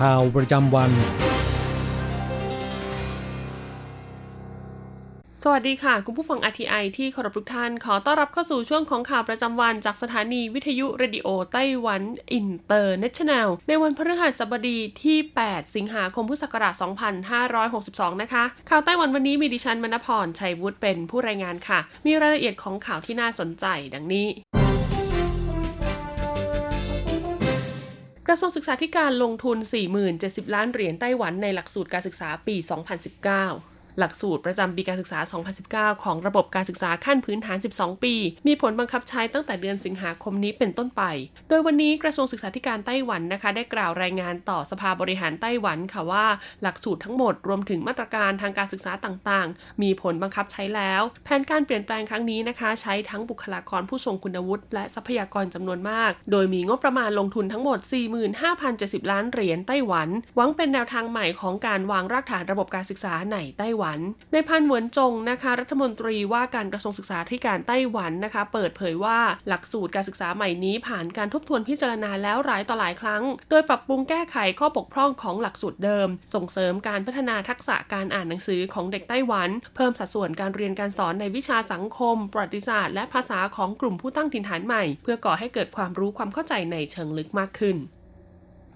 ข่าวประจำวัน สวัสดีค่ะ คุณผู้ฟัง RTI ที่เคารพทุกท่าน ขอต้อนรับเข้าสู่ช่วงของข่าวประจำวันจากสถานีวิทยุเรดิโอไต้หวันอินเตอร์เนชั่นแนล ในวันพฤหัสบดีที่ 8 สิงหาคมพุทธศักราช 2562 นะคะ ข่าวไต้หวันวันนี้มีดิฉันมณพร ชัยวุฒิเป็นผู้รายงานค่ะ มีรายละเอียดของข่าวที่น่าสนใจดังนี้ กระทรวงศึกษาธิการลงทุน 40,070 ล้านเหรียญไต้หวันในหลักสูตรการศึกษาปี 2019 หลักสูตรประจำปีการศึกษา 2019 ของระบบการศึกษาขั้นพื้นฐาน 12 ปี มีผลบังคับใช้ตั้งแต่เดือนสิงหาคมนี้เป็นต้นไป โดยวันนี้กระทรวงศึกษาธิการไต้หวันนะคะ ได้กล่าวรายงานต่อสภาบริหารไต้หวันค่ะว่า หลักสูตรทั้งหมดรวมถึงมาตรการทางการศึกษาต่างๆ มีผลบังคับใช้แล้ว แผนการเปลี่ยนแปลงครั้งนี้นะคะ ใช้ทั้งบุคลากรผู้ทรงคุณวุฒิและทรัพยากรจำนวนมาก โดยมีงบประมาณลงทุนทั้งหมด 45,070 ล้านเหรียญไต้หวัน หวังเป็นแนวทางใหม่ของการวางรากฐานระบบการศึกษาในไต้หวันในพันหวนจงนะคะรัฐมนตรีว่าการกระทรวงศึกษาธิการไต้หวันนะคะ เปิดเผยว่าหลักสูตรการศึกษาใหม่นี้ผ่านการทบทวนพิจารณาแล้วหลายต่อหลายครั้ง โดยปรับปรุงแก้ไขข้อบกพร่องของหลักสูตรเดิม ส่งเสริมการพัฒนาทักษะการอ่านหนังสือของเด็กไต้หวัน เพิ่มสัดส่วนการเรียนการสอนในวิชาสังคม ประวัติศาสตร์และภาษาของกลุ่มผู้ตั้งถิ่นฐานใหม่ เพื่อก่อให้เกิดความรู้ความเข้าใจในเชิงลึกมากขึ้น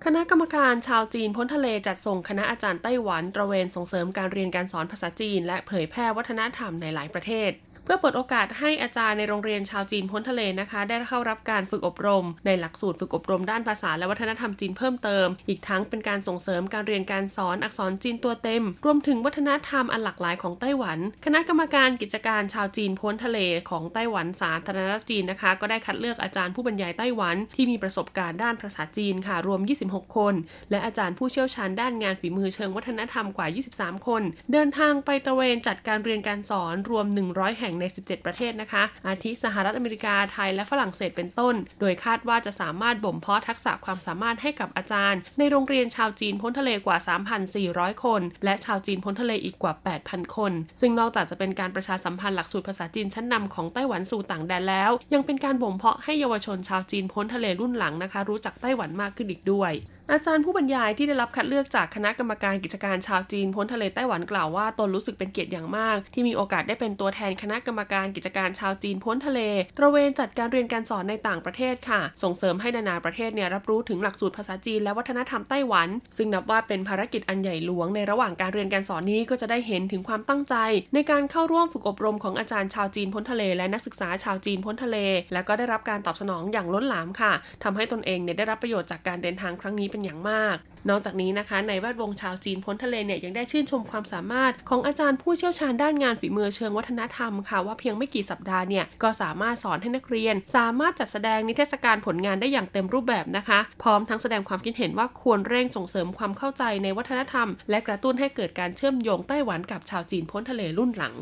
คณะกรรมการชาวจีนพ้นทะเลจัดส่งคณะอาจารย์ไต้หวันตระเวนส่งเสริมการเรียนการสอนภาษาจีน และเผยแพร่วัฒนธรรมในหลายประเทศ เพื่อเปิดโอกาสให้อาจารย์ในโรงเรียนชาวจีนพ้นทะเลนะคะ ได้เข้ารับการฝึกอบรม ในหลักสูตรฝึกอบรมด้านภาษาและวัฒนธรรมจีนเพิ่มเติม อีกทั้งเป็นการส่งเสริมการเรียนการสอนอักษรจีนตัวเต็ม รวมถึงวัฒนธรรมอันหลากหลายของไต้หวัน คณะกรรมการกิจการชาวจีนพ้นทะเลของไต้หวันสาธารณรัฐจีนนะคะ ก็ได้คัดเลือกอาจารย์ผู้บรรยายไต้หวันที่มีประสบการณ์ด้านภาษาจีนค่ะรวม 26 คน และอาจารย์ผู้เชี่ยวชาญด้านงานฝีมือเชิงวัฒนธรรมกว่า 23 คน เดินทางไปตระเวนจัดการเรียนการสอนรวม 100 แห่งใน 17 ประเทศนะคะ อาทิสหรัฐอเมริกาไทยและฝรั่งเศสเป็นต้น โดยคาดว่าจะสามารถบ่มเพาะทักษะความสามารถให้กับอาจารย์ ในโรงเรียนชาวจีนพ้นทะเลกว่า 3,400 คน และชาวจีนพ้นทะเลอีกกว่า 8,000 คน ซึ่งนอกจากจะเป็นการประชาสัมพันธ์หลักสูตรภาษาจีนชั้นนำของไต้หวันสู่ต่างแดนแล้ว ยังเป็นการบ่มเพาะให้เยาวชนชาวจีนพ้นทะเลรุ่นหลังนะคะ รู้จักไต้หวันมากขึ้นอีกด้วยอาจารย์ผู้บรรยายที่ได้รับคัดเลือกจากคณะกรรมการกิจการชาวจีนพ้นทะเลไต้หวันกล่าวว่าตนรู้สึกเป็นเกียรติอย่างมาก ที่มีโอกาสได้เป็นตัวแทนคณะกรรมการกิจการชาวจีนพ้นทะเล ตระเวนจัดการเรียนการสอนในต่างประเทศค่ะ ส่งเสริมให้นานาประเทศเนี่ยรับรู้ถึงหลักสูตรภาษาจีนและวัฒนธรรมไต้หวัน ซึ่งนับว่าเป็นภารกิจอันใหญ่หลวงในระหว่างการเรียนการสอนนี้ก็จะได้เห็นถึงความตั้งใจ ในการเข้าร่วมฝึกอบรมของอาจารย์ชาวจีนพ้นทะเล และนักศึกษาชาวจีนพ้นทะเล และก็ได้รับการตอบสนองอย่างล้นหลามค่ะทำให้ตนเองเนี่ยได้รับประโยชน์จากการเดินทางครั้งนี้เป็นอย่างมาก นอกจากนี้นะคะในแวดวงชาวจีนพ้นทะเลเนี่ยยังได้ชื่นชมความสามารถของอาจารย์ผู้เชี่ยวชาญด้านงานฝีมือเชิงวัฒนธรรมค่ะว่าเพียงไม่กี่สัปดาห์เนี่ยก็สามารถสอนให้นักเรียน สามารถจัดแสดงนิทรรศการผลงานได้อย่างเต็มรูปแบบนะคะ พร้อมทั้งแสดงความคิดเห็นว่าควรเร่งส่งเสริมความเข้าใจในวัฒนธรรม และกระตุ้นให้เกิดการเชื่อมโยงไต้หวันกับชาวจีนพ้นทะเลรุ่นหลัง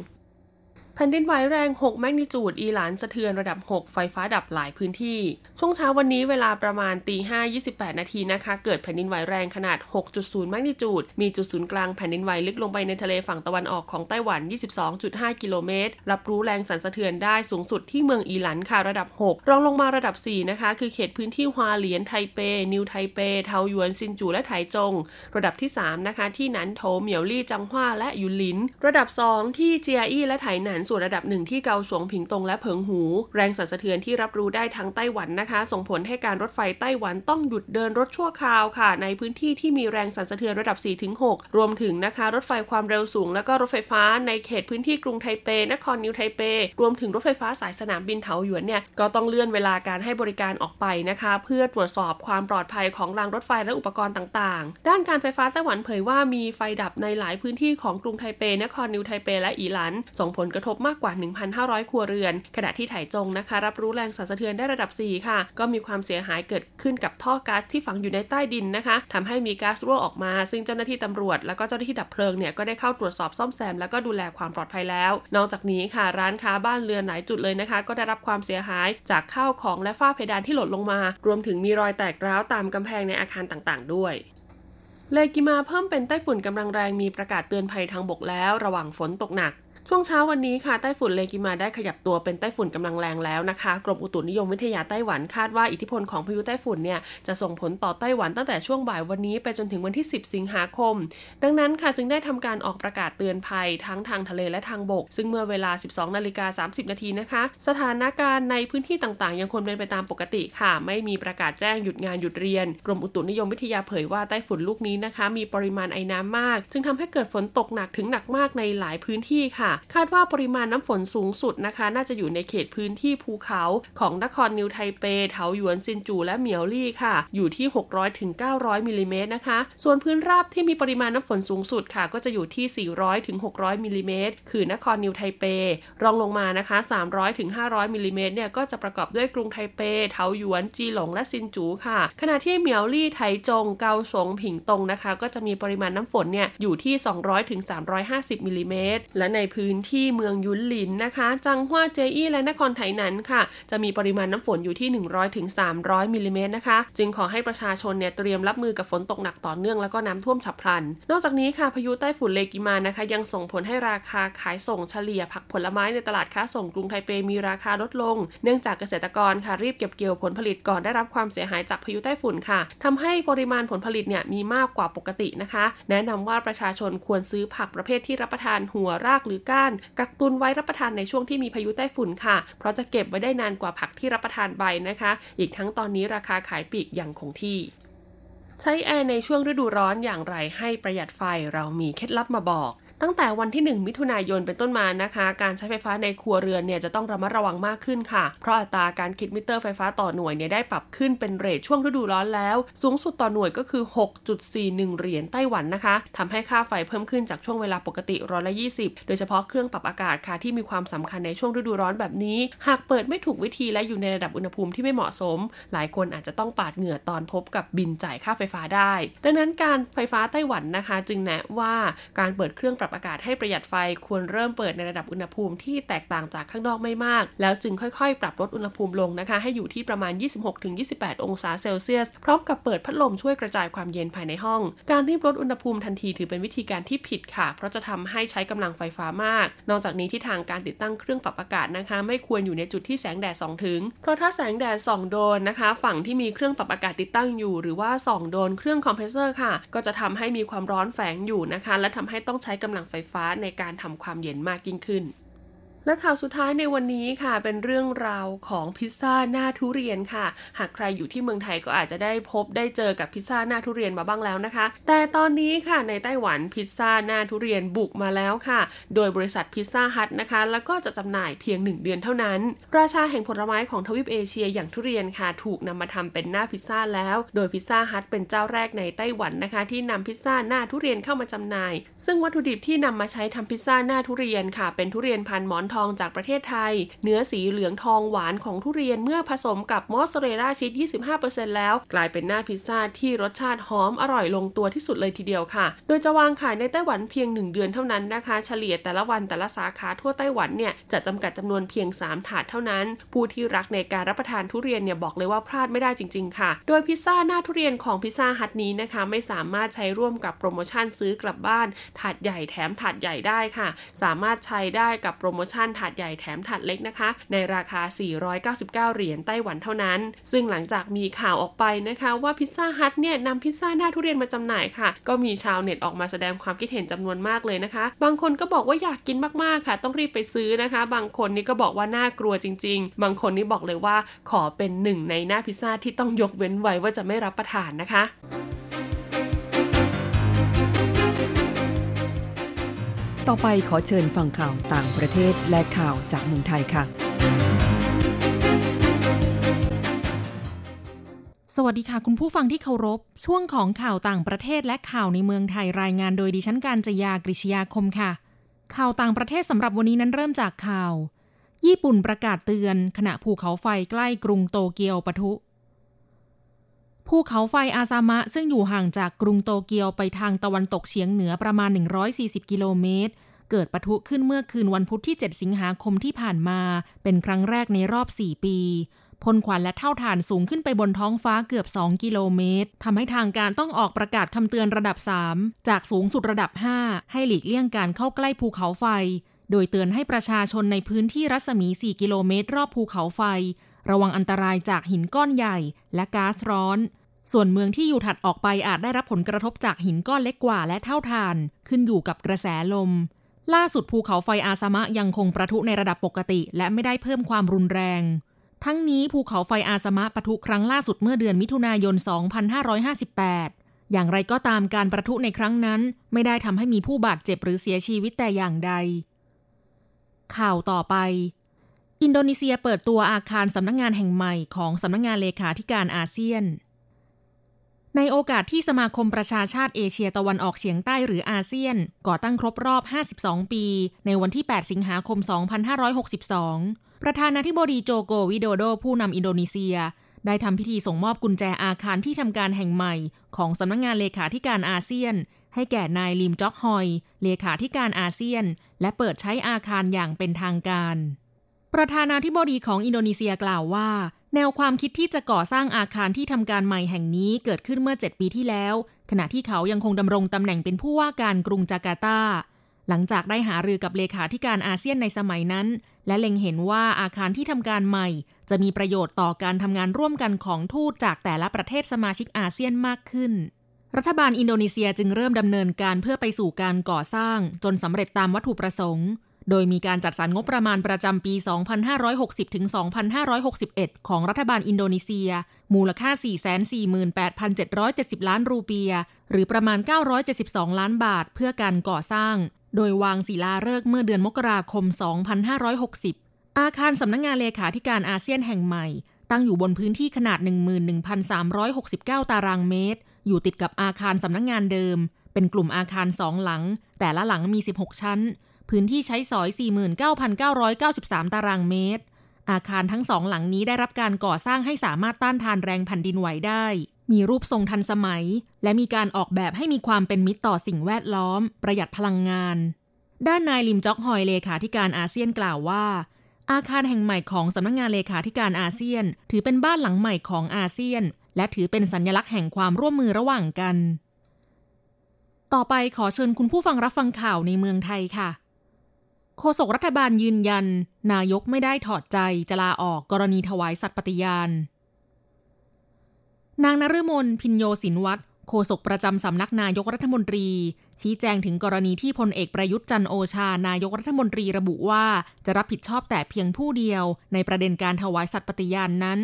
แผ่นดินไหวแรง 6 แมกนิจูดอิหร่านสะเทือนระดับ 6 ไฟฟ้าดับหลายพื้นที่ ช่วงเช้าวันนี้เวลาประมาณตี5 28 นาทีนะคะ เกิดแผ่นดินไหวแรงขนาด 6.0 แมกนิจูด มีจุดศูนย์กลางแผ่นดินไหวลึกลงไปในทะเลฝั่งตะวันออกของไต้หวัน 22.5 กิโลเมตร รับรู้แรงสั่นสะเทือนได้สูงสุดที่เมืองอีหลันค่ะระดับ 6 รองลงมาระดับ 4 นะคะ คือเขตพื้นที่ฮวาเหลียนไทเป นิวไทเป เทาหยวนซินจูและไถจง ระดับที่ 3 นะคะ ที่นันโถเหมียวลี่จังหว้าและยุนหลิน ระดับ 2 ที่เจียอี้และไถหนันส่วนระดับหนึ่งที่เกาสวงผิงตงและเผิงหู แรงสั่นสะเทือนที่รับรู้ได้ทั้งไต้หวันนะคะ ส่งผลให้การรถไฟไต้หวันต้องหยุดเดินรถชั่วคราวค่ะ ในพื้นที่ที่มีแรงสั่นสะเทือนระดับ 4-6 รวมถึงนะคะ รถไฟความเร็วสูง และก็รถไฟฟ้าในเขตพื้นที่กรุงไทเป นครนิวไทเป รวมถึงรถไฟฟ้าสายสนามบินเถาหยวนเนี่ยก็ต้องเลื่อนเวลาการให้บริการออกไปนะคะ เพื่อตรวจสอบความปลอดภัยของรางรถไฟและอุปกรณ์ต่างๆ ด้านการไฟฟ้าไต้หวันเผยว่ามีไฟดับในหลายพื้นที่ของกรุงไทเป นครนิวไทเป และอีหลัน ส่งผลกระทบมากกว่า 1,500 ครัวเรือน ขณะที่ไถจงนะคะ รับรู้แรงสั่นสะเทือนได้ระดับ 4 ค่ะ ก็มีความเสียหายเกิดขึ้นกับท่อก๊าซที่ฝังอยู่ในใต้ดินนะคะทำให้มีก๊าซรั่วออกมา ซึ่งเจ้าหน้าที่ตำรวจ แล้วก็เจ้าหน้าที่ดับเพลิงเนี่ยก็ได้เข้าตรวจสอบซ่อมแซมแล้วก็ดูแลความปลอดภัยแล้ว นอกจากนี้ค่ะ ร้านค้าบ้านเรือนหลายจุดเลยนะคะ ก็ได้รับความเสียหายจากข้าวของและฝ้าเพดานที่หล่นลงมา รวมถึงมีรอยแตกร้าวตามกำแพงในอาคารต่างๆ ด้วยเลกิมาเพิ่มเป็นไต้ฝุ่นกำลังแรงมีประกาศเตือนภัยทางบกแล้ว ระหว่างฝนตกหนัก ช่วงเช้าวันนี้ค่ะไต้ฝุ่นเลกิมาได้ขยับตัวเป็นไต้ฝุ่นกำลังแรงแล้วนะคะ กรมอุตุนิยมวิทยาไต้หวันคาดว่าอิทธิพลของพายุไต้ฝุ่นเนี่ยจะส่งผลต่อไต้หวันตั้งแต่ช่วงบ่ายวันนี้ไปจนถึงวันที่ 10 สิงหาคม ดังนั้นค่ะจึงได้ทำการออกประกาศเตือนภัยทั้งทางทะเลและทางบก ซึ่งเมื่อเวลา 12 นาฬิกา 30 นาทีนะคะ สถานการณ์ในพื้นที่ต่างๆ ยังคงเป็นไปตามปกติค่ะ ไม่มีประกาศแจ้งหยุดงานหยุดเรียน กรมอุตุนิยมวิทยาเผยว่าไต้ฝุ่นลูกนี้นะคะ มีปริมาณไอน้ำมาก จึงทำให้เกิดฝนตกหนักถึงหนักมากในหลายพื้นที่ค่ะคาดว่าปริมาณน้ำฝนสูงสุดนะคะ น่าจะอยู่ในเขตพื้นที่ภูเขาของนครนิวไทเปเถาหยวนซินจู และเหมียวลี่ค่ะ อยู่ที่ 600ถึง900มิลลิเมตรนะคะ ส่วนพื้นราบที่มีปริมาณน้ำฝนสูงสุดค่ะ ก็จะอยู่ที่ 400ถึง600มิลลิเมตรคือนครนิวไทเป รองลงมานะคะ 300ถึง500มิลลิเมตรเนี่ยก็จะประกอบด้วยกรุงไทเปเถาหยวน จีหลง และซินจูค่ะ ขณะที่เหมียวลี่ไถจง เกาสง ผิงตงนะคะ ก็จะมีปริมาณน้ำฝนเนี่ยอยู่ที่ 200ถึง350มิลลิเมตรและในพื้นื้นที่เมืองยุนหลินนะคะ จังหวัดเจอี้และนครไถหนันค่ะ จะมีปริมาณน้ำฝนอยู่ที่ 100ถึง300มิลลิเมตรนะคะ จึงขอให้ประชาชนเนี่ยเตรียมรับมือกับฝนตกหนักต่อเนื่องแล้วก็น้ำท่วมฉับพลัน นอกจากนี้ค่ะพายุใต้ฝุ่นเลกิมานะคะ ยังส่งผลให้ราคาขายส่งเฉลี่ยผักผลไม้ในตลาดค้าส่งกรุงไทเปมีราคาลดลง เนื่องจากเกษตรกรค่ะรีบเก็บเกี่ยวผลผลิตก่อนได้รับความเสียหายจากพายุใต้ฝุ่นค่ะทำให้ปริมาณผลผลิตเนี่ยมีมากกว่าปกตินะคะ แนะนำว่าประชาชนควรซื้อผักประเภทที่รับประทานหัวรากหรือการกักตุนไว้รับประทานในช่วงที่มีพายุไต้ฝุ่นค่ะ เพราะจะเก็บไว้ได้นานกว่าผักที่รับประทานใบนะคะ อีกทั้งตอนนี้ราคาขายปลีกยังคงที่ใช้แอร์ในช่วงฤดูร้อนอย่างไรให้ประหยัดไฟเรามีเคล็ดลับมาบอก ตั้งแต่วันที่ 1 มิถุนายนเป็นต้นมานะคะ การใช้ไฟฟ้าในครัวเรือนเนี่ยจะต้องระมัดระวังมากขึ้นค่ะ เพราะอัตราการคิดมิเตอร์ไฟฟ้าต่อหน่วยเนี่ยได้ปรับขึ้นเป็นเรทช่วงฤดูร้อนแล้ว สูงสุดต่อหน่วยก็คือ 6.41 เหรียญไต้หวันนะคะทำให้ค่าไฟเพิ่มขึ้นจากช่วงเวลาปกติร้อยละ20 โดยเฉพาะเครื่องปรับอากาศค่ะที่มีความสำคัญในช่วงฤดูร้อนแบบนี้ หากเปิดไม่ถูกวิธีและอยู่ในระดับอุณหภูมิที่ไม่เหมาะสม หลายคนอาจจะต้องปาดเหงื่อตอนพบกับบินจ่ายค่าไฟฟ้าได้ ดังนั้นการไฟฟ้าไต้หวันนะคะ จึงแนะว่าการเปิดเครื่องปรับอากาศให้ประหยัดไฟควรเริ่มเปิดในระดับอุณหภูมิที่แตกต่างจากข้างนอกไม่มาก แล้วจึงค่อยๆ ปรับลดอุณหภูมิลงนะคะ ให้อยู่ที่ประมาณ 26-28 องศาเซลเซียส พร้อมกับเปิดพัดลมช่วยกระจายความเย็นภายในห้อง การรีบลดอุณหภูมิทันทีถือเป็นวิธีการที่ผิดค่ะ เพราะจะทำให้ใช้กำลังไฟฟ้ามาก นอกจากนี้ที่ทางการติดตั้งเครื่องปรับอากาศนะคะ ไม่ควรอยู่ในจุดที่แสงแดดส่องถึง เพราะถ้าแสงแดดส่องโดนนะคะ ฝั่งที่มีเครื่องปรับอากาศติดตั้งอยู่ หรือว่าส่องโดนเครื่องคอมเพรสเซอร์ค่ะ ก็จะทำให้มีความร้อนแฝงอยู่นะคะ และทำให้ต้องใช้กำลังไฟฟ้าในการทำความเย็นมากยิ่งขึ้น และข่าวสุดท้ายในวันนี้ค่ะ เป็นเรื่องราวของพิซซ่าหน้าทุเรียนค่ะ หากใครอยู่ที่เมืองไทยก็อาจจะได้พบได้เจอกับพิซซ่าหน้าทุเรียนมาบ้างแล้วนะคะ แต่ตอนนี้ค่ะในไต้หวันพิซซ่าหน้าทุเรียนบุกมาแล้วค่ะ โดยบริษัทพิซซ่าฮัทนะคะ แล้วก็จะจำหน่ายเพียง 1 เดือนเท่านั้น ราชาแห่งผลไม้ของทวีปเอเชียอย่างทุเรียนค่ะ ถูกนำมาทำเป็นหน้าพิซซ่าแล้ว โดยพิซซ่าฮัทเป็นเจ้าแรกในไต้หวันนะคะ ที่นำพิซซ่าหน้าทุเรียนเข้ามาจำหน่าย ซึ่งวัตถุดิบที่นำมาใช้ทำพิซซ่าหน้าทุเรียนค่ะ เป็นทุเรียนพันหมอนทองจากประเทศไทย เนื้อสีเหลืองทองหวานของทุเรียนเมื่อผสมกับมอสซาเรลล่าชีส 25%แล้ว กลายเป็นหน้าพิซซ่าที่รสชาติหอมอร่อยลงตัวที่สุดเลยทีเดียวค่ะ โดยจะวางขายในไต้หวันเพียง 1 เดือนเท่านั้นนะคะ เฉลี่ยแต่ละวันแต่ละสาขาทั่วไต้หวันเนี่ยจะจำกัดจำนวนเพียง 3 ถาดเท่านั้น ผู้ที่รักในการรับประทานทุเรียนเนี่ยบอกเลยว่าพลาดไม่ได้จริง ๆ ค่ะ โดยพิซซ่าหน้าทุเรียนของพิซซ่าฮัทนี้นะคะ ไม่สามารถใช้ร่วมกับโปรโมชั่นซื้อกลับบ้าน ถาดใหญ่แถมถาดใหญ่ได้ค่ะ สามารถใช้ได้กับโปรโมชั่นชั่นถาดใหญ่แถมถาดเล็กนะคะ ในราคา 499 เหรียญไต้หวันเท่านั้น ซึ่งหลังจากมีข่าวออกไปนะคะ ว่าพิซซ่าฮัทเนี่ยนำพิซซ่าหน้าทุเรียนมาจำหน่ายค่ะ ก็มีชาวเน็ตออกมาแสดงความคิดเห็นจำนวนมากเลยนะคะ บางคนก็บอกว่าอยากกินมากๆค่ะ ต้องรีบไปซื้อนะคะ บางคนนี่ก็บอกว่าน่ากลัวจริง ๆ บางคนนี่บอกเลยว่าขอเป็นหนึ่งในหน้าพิซซ่าที่ต้องยกเว้นไว้ว่าจะไม่รับประทานนะคะ ต่อไปขอเชิญฟังข่าวต่างประเทศและข่าวจากเมืองไทยค่ะ สวัสดีค่ะ คุณผู้ฟังที่เคารพ ช่วงของข่าวต่างประเทศและข่าวในเมืองไทยรายงานโดยดิฉันการจยากริชยาคมค่ะ ข่าวต่างประเทศสำหรับวันนี้นั้นเริ่มจากข่าว ญี่ปุ่นประกาศเตือน ขณะภูเขาไฟใกล้กรุงโตเกียวปะทุ ภูเขาไฟอาซามะซึ่งอยู่ห่างจากกรุงโตเกียวไปทางตะวันตกเฉียงเหนือประมาณ 140 กิโลเมตร เกิดปะทุขึ้นเมื่อคืนวันพุธที่ 7 สิงหาคมที่ผ่านมา เป็นครั้งแรกในรอบ 4 ปีพ่นควันและเท่าฐานสูงขึ้นไปบนท้องฟ้าเกือบ 2 กิโลเมตรทำให้ทางการต้องออกประกาศคำเตือนระดับ 3 จากสูงสุดระดับ 5 ให้หลีกเลี่ยงการเข้าใกล้ภูเขาไฟ โดยเตือนให้ประชาชนในพื้นที่รัศมี 4 กิโลเมตร รอบภูเขาไฟ ระวังอันตรายจากหินก้อนใหญ่และก๊าซร้อน ส่วนเมืองที่อยู่ถัดออกไปอาจได้รับผลกระทบจากหินก้อนเล็กกว่าและเท่าทาน ขึ้นอยู่กับกระแสลม ล่าสุดภูเขาไฟอาซามะยังคงประทุในระดับปกติ และไม่ได้เพิ่มความรุนแรง ทั้งนี้ภูเขาไฟอาซามะปะทุครั้งล่าสุดเมื่อเดือนมิถุนายน 2558อย่างไรก็ตามการประทุในครั้งนั้น ไม่ได้ทำให้มีผู้บาดเจ็บหรือเสียชีวิตแต่อย่างใด ข่าวต่อไป อินโดนีเซียเปิดตัวอาคารสำนักงงานแห่งใหม่ของสำนักงงานเลขาธิการอาเซียน ในโอกาสที่สมาคมประชาชาติเอเชียตะวันออกเฉียงใต้หรืออาเซียน ก่อตั้งครบรอบ 52 ปี ในวันที่ 8 สิงหาคม 2562 ประธานาธิบดีโจโกวิโดโดผู้นำอินโดนีเซีย ได้ทำพิธีส่งมอบกุญแจอาคารที่ทำการแห่งใหม่ ของสำนักงงานเลขาธิการอาเซียน ให้แก่นายลิมจ็อกฮอย เลขาธิการอาเซียน และเปิดใช้อาคารอย่างเป็นทางการ ประธานาธิบดีของอินโดนีเซียกล่าวว่า แนวความคิดที่จะก่อสร้างอาคารที่ทำการใหม่แห่งนี้เกิดขึ้นเมื่อ 7 ปีที่แล้ว ขณะที่เขายังคงดำรงตำแหน่งเป็นผู้ว่าการกรุงจาการ์ตา หลังจากได้หารือกับเลขาธิการอาเซียนในสมัยนั้น และเล็งเห็นว่าอาคารที่ทำการใหม่ จะมีประโยชน์ต่อการทำงานร่วมกันของทูตจากแต่ละประเทศสมาชิกอาเซียนมากขึ้นรัฐบาลอินโดนีเซียจึงเริ่มดำเนินการเพื่อไปสู่การก่อสร้าง จนสำเร็จตามวัตถุประสงค์ โดยมีการจัดสรรงบประมาณประจำปี 2560 ถึง 2561 ของรัฐบาลอินโดนีเซีย มูลค่า 448,770 ล้านรูเปีย หรือประมาณ 972 ล้านบาทเพื่อการก่อสร้าง โดยวางศิลาฤกษ์เมื่อเดือนมกราคม 2560 อาคารสำนักงงานเลขาธิการอาเซียนแห่งใหม่ ตั้งอยู่บนพื้นที่ขนาด 11,369 ตารางเมตร อยู่ติดกับอาคารสำนักงงานเดิม เป็นกลุ่มอาคารสองหลัง แต่ละหลังมี 16 ชั้น พื้นที่ใช้สอย 49,993 ตารางเมตร อาคารทั้งสองหลังนี้ได้รับการก่อสร้างให้สามารถต้านทานแรงแผ่นดินไหวได้ มีรูปทรงทันสมัย และมีการออกแบบให้มีความเป็นมิตรต่อสิ่งแวดล้อม ประหยัดพลังงาน ด้านนายลิมจ็อกฮอยเลขาธิการอาเซียนกล่าวว่าอาคารแห่งใหม่ของสำนักงงานเลขาธิการอาเซียน ถือเป็นบ้านหลังใหม่ของอาเซียน และถือเป็นสัญลักษณ์แห่งความร่วมมือระหว่างกัน ต่อไปขอเชิญคุณผู้ฟังรับฟังข่าวในเมืองไทยค่ะ โฆษกรัฐบาลยืนยัน นายกไม่ได้ถอดใจจะลาออกกรณีถวายสัตย์ปฏิญาณ นางนฤมลพินโยสินวัตรโฆษกประจำสำนักนายกรัฐมนตรี ชี้แจงถึงกรณีที่พลเอกประยุทธ์จันโอชา นายกรัฐมนตรีระบุว่าจะรับผิดชอบแต่เพียงผู้เดียว ในประเด็นการถวายสัตย์ปฏิญาณนนั้น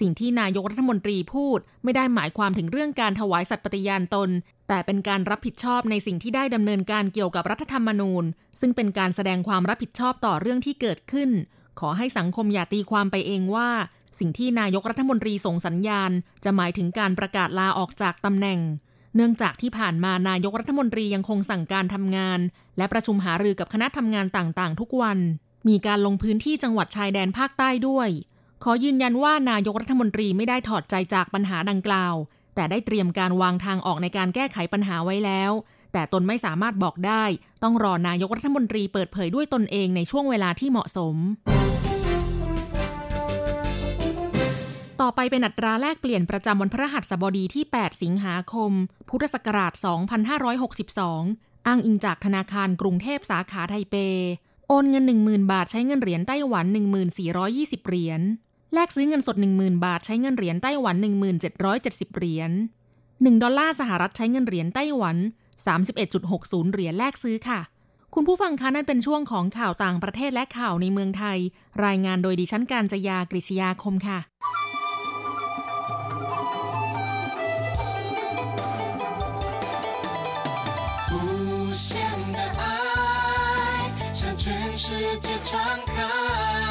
สิ่งที่นายกรัฐมนตรีพูด ไม่ได้หมายความถึงเรื่องการถวายสัตย์ปฏิญาณตน แต่เป็นการรับผิดชอบในสิ่งที่ได้ดำเนินการเกี่ยวกับรัฐธรรมนูญ ซึ่งเป็นการแสดงความรับผิดชอบต่อเรื่องที่เกิดขึ้น ขอให้สังคมอย่าตีความไปเองว่า สิ่งที่นายกรัฐมนตรีส่งสัญญาณ จะหมายถึงการประกาศลาออกจากตำแหน่งเนื่องจากที่ผ่านมานายกรัฐมนตรียังคงสั่งการทำงาน และประชุมหารือกับคณะทำงานต่างๆ ทุกวัน มีการลงพื้นที่จังหวัดชายแดนภาคใต้ด้วย ขอยืนยันว่านายกรัฐมนตรีไม่ได้ถอดใจจากปัญหาดังกล่าว แต่ได้เตรียมการวางทางออกในการแก้ไขปัญหาไว้แล้ว แต่ตนไม่สามารถบอกได้ ต้องรอนายกรัฐมนตรีเปิดเผยด้วยตนเองในช่วงเวลาที่เหมาะสม ต่อไปเป็นอัตราแลกเปลี่ยนประจำวันพระหัสบดีที่ 8 สิงหาคม พุทธศักราช 2562 อ้างอิงจากธนาคารกรุงเทพสาขาไทเปโอนเงิน 10,000 บาทใช้เงินเหรียญไต้หวัน 1420 เหรียญ แลกซื้อเงินสด 10,000 บาทใช้เงินเหรียญไต้หวัน 1770 เหรียญ 1 ดอลลาร์สหรัฐใช้เงินเหรียญไต้หวัน 31.60 เหรียญแลกซื้อค่ะ คุณผู้ฟังคะนั่นเป็นช่วงของข่าวต่างประเทศและข่าวในเมืองไทย รายงานโดยดิฉันการจยากริชยาคมค่ะ世界传开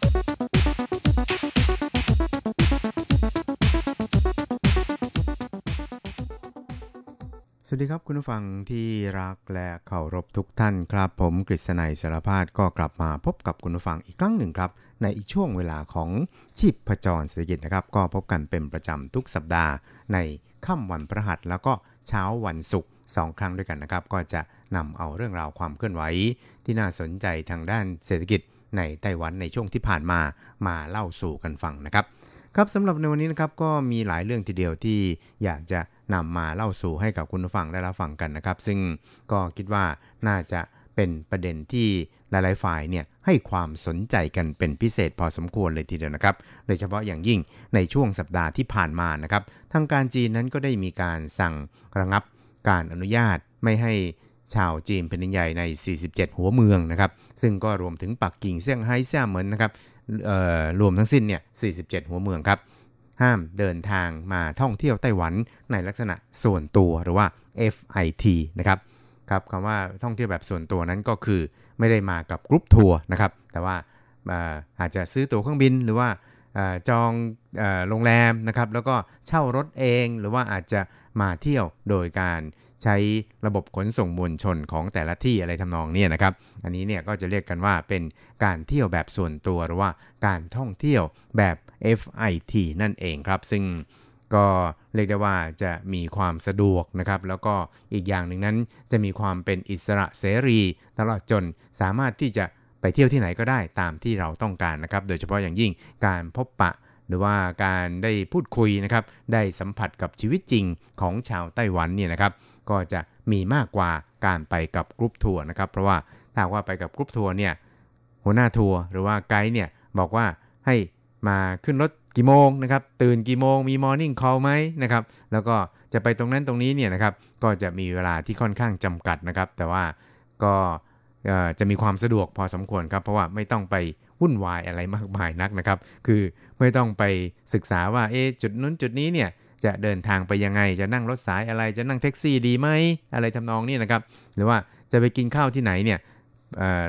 สวัสดีครับคุณผู้ฟังที่รักและเคารพทุกท่านครับ ผมกฤษณัยสารพาดก็กลับมาพบกับคุณผู้ฟังอีกครั้งหนึ่งครับ ในอีกช่วงเวลาของชีพประจรเศรษฐกิจนะครับ ก็พบกันเป็นประจำทุกสัปดาห์ ในค่ำวันพระหัสแล้วก็เช้าวันศุกร์สองครั้งด้วยกันนะครับ ก็จะนำเอาเรื่องราวความเคลื่อนไหวที่น่าสนใจทางด้านเศรษฐกิจในไต้หวันในช่วงที่ผ่านมามาเล่าสู่กันฟังนะครับ ครับสำหรับในวันนี้นะครับก็มีหลายเรื่องทีเดียวที่อยากจะ นำมาเล่าสู่ให้กับคุณผู้ฟังได้รับฟังกันนะครับ ซึ่งก็คิดว่าน่าจะเป็นประเด็นที่หลาย ๆ ฝ่ายเนี่ยให้ความสนใจกันเป็นพิเศษพอสมควรเลยทีเดียวนะครับ โดยเฉพาะอย่างยิ่งในช่วงสัปดาห์ที่ผ่านมานะครับ ทางการจีนนั้นก็ได้มีการสั่งระงับการอนุญาตไม่ให้ชาวจีนเป็นใหญ่ใน 47 หัวเมืองนะครับ ซึ่งก็รวมถึงปักกิ่งเซี่ยงไฮ้เซี่ยเหมินนะครับรวมทั้งสิ้นเนี่ย 47 หัวเมืองครับ ห้ามเดินทางมาท่องเที่ยวไต้หวันในลักษณะส่วนตัวหรือว่า FIT นะครับครับคำว่าท่องเที่ยวแบบส่วนตัวนั้นก็คือไม่ได้มากับกรุ๊ปทัวร์นะครับ แต่ว่าอาจจะซื้อตั๋วเครื่องบินหรือว่าจองโรงแรมนะครับ แล้วก็เช่ารถเองหรือว่าอาจจะมาเที่ยวโดยการใช้ระบบขนส่งมวลชนของแต่ละที่อะไรทำนองนี้นะครับ อันนี้เนี่ยก็จะเรียกกันว่าเป็นการเที่ยวแบบส่วนตัวหรือว่าการท่องเที่ยวแบบ FIT นั่นเองครับ ซึ่งก็เรียกได้ว่าจะมีความสะดวกนะครับ แล้วก็อีกอย่างหนึ่งนั้นจะมีความเป็นอิสระเสรี ตลอดจนสามารถที่จะไปเที่ยวที่ไหนก็ได้ตามที่เราต้องการนะครับ โดยเฉพาะอย่างยิ่งการพบปะ หรือว่าการได้พูดคุยนะครับ ได้สัมผัสกับชีวิตจริงของชาวไต้หวันเนี่ยนะครับ ก็จะมีมากกว่าการไปกับกรุ๊ปทัวร์นะครับ เพราะว่าถ้าว่าไปกับกรุ๊ปทัวร์เนี่ยหัวหน้าทัวร์หรือว่าไกด์เนี่ยบอกว่าให้ มาขึ้นรถกี่โมงนะครับตื่นกี่โมงมี morning call ไหมนะครับแล้วก็จะไปตรงนั้นตรงนี้เนี่ยนะครับก็จะมีเวลาที่ค่อนข้างจำกัดนะครับ แต่ว่าก็จะมีความสะดวกพอสมควรครับ เพราะว่าไม่ต้องไปวุ่นวายอะไรมากมายนักนะครับ คือไม่ต้องไปศึกษาว่าเอ๊จุดนู้นจุดนี้เนี่ยจะเดินทางไปยังไง จะนั่งรถสายอะไรจะนั่งแท็กซี่ดีไหมอะไรทำนองนี้นะครับ หรือว่าจะไปกินข้าวที่ไหนเนี่ย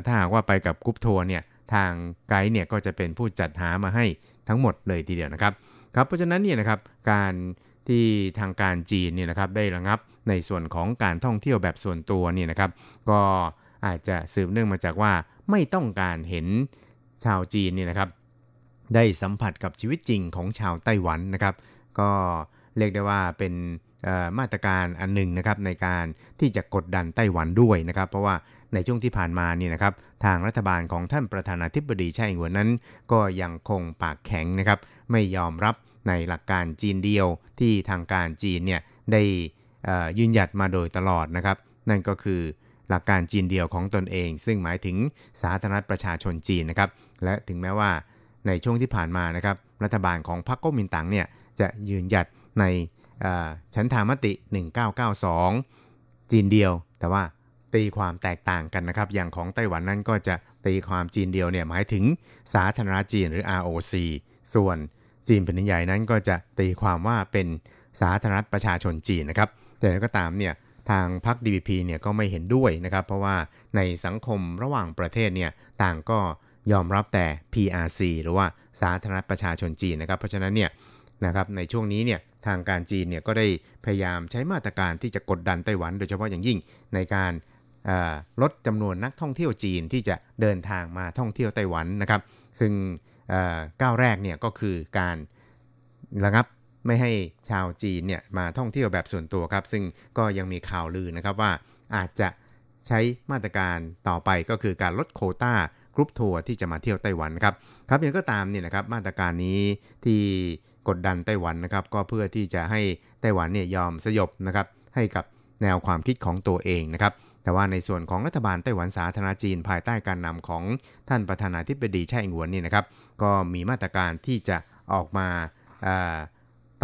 ถ้าหากว่าไปกับกรุ๊ปทัวร์เนี่ย ทางไกด์เนี่ยก็จะเป็นผู้จัดหามาให้ทั้งหมดเลยทีเดียวนะครับครับเพราะฉะนั้นเนี่ยนะครับการที่ทางการจีนเนี่ยนะครับได้ระงับในส่วนของการท่องเที่ยวแบบส่วนตัวเนี่ยนะครับ ก็อาจจะสืบเนื่องมาจากว่าไม่ต้องการเห็นชาวจีนเนี่ยนะครับ ได้สัมผัสกับชีวิตจริงของชาวไต้หวันนะครับ ก็เรียกได้ว่าเป็นมาตรการอันหนึ่งนะครับในการที่จะกดดันไต้หวันด้วยนะครับ เพราะว่า ในช่วงที่ผ่านมานี่นะครับทางรัฐบาลของท่านประธานาธิบดีไช่อิงหวนนั้น ก็ยังคงปากแข็งนะครับไม่ยอมรับในหลักการจีนเดียวที่ทางการจีนเนี่ยได้ยืนหยัดมาโดยตลอดนะครับ นั่นก็คือหลักการจีนเดียวของตนเอง ซึ่งหมายถึงสาธารณรัฐประชาชนจีนนะครับ และถึงแม้ว่าในช่วงที่ผ่านมานะครับ รัฐบาลของพรรคก๊กมินตั๋งเนี่ยจะยืนหยัดในชั้นธามติ 1992 จีนเดียว แต่ว่า ตีความแตกต่างกันนะครับ อย่างของไต้หวันนั้นก็จะตีความจีนเดียวเนี่ยหมายถึงสาธารณจีนหรือ ROC ส่วนจีนแผ่นดินใหญ่นั้นก็จะตีความว่าเป็นสาธารณรัฐประชาชนจีนนะครับ แต่ก็ตามเนี่ยทางพรรค DPP เนี่ยก็ไม่เห็นด้วยนะครับ เพราะว่าในสังคมระหว่างประเทศเนี่ยต่างก็ยอมรับแต่ PRC หรือว่าสาธารณรัฐประชาชนจีนนะครับ เพราะฉะนั้นเนี่ยนะครับในช่วงนี้เนี่ยทางการจีนเนี่ยก็ได้พยายามใช้มาตรการที่จะกดดันไต้หวัน โดยเฉพาะอย่างยิ่งในการ ลดจำนวนนักท่องเที่ยวจีนที่จะเดินทางมาท่องเที่ยวไต้หวันนะครับ ซึ่งก้าวแรกเนี่ยก็คือการระงับไม่ให้ชาวจีนเนี่ยมาท่องเที่ยวแบบส่วนตัวครับ ซึ่งก็ยังมีข่าวลือนะครับว่าอาจจะใช้มาตรการต่อไปก็คือการลดโควตากรุ๊ปทัวร์ที่จะมาเที่ยวไต้หวันครับครับยังก็ตามเนี่ยนะครับมาตรการนี้ที่กดดันไต้หวันนะครับ ก็เพื่อที่จะให้ไต้หวันเนี่ยยอมสยบนะครับให้กับแนวความคิดของตัวเองนะครับ แต่ว่าในส่วนของรัฐบาลไต้หวันสาธารณจีน ภายใต้การนำของท่านประธานาธิบดีไช่อิงหวนนี่นะครับ ก็มีมาตรการที่จะออกมา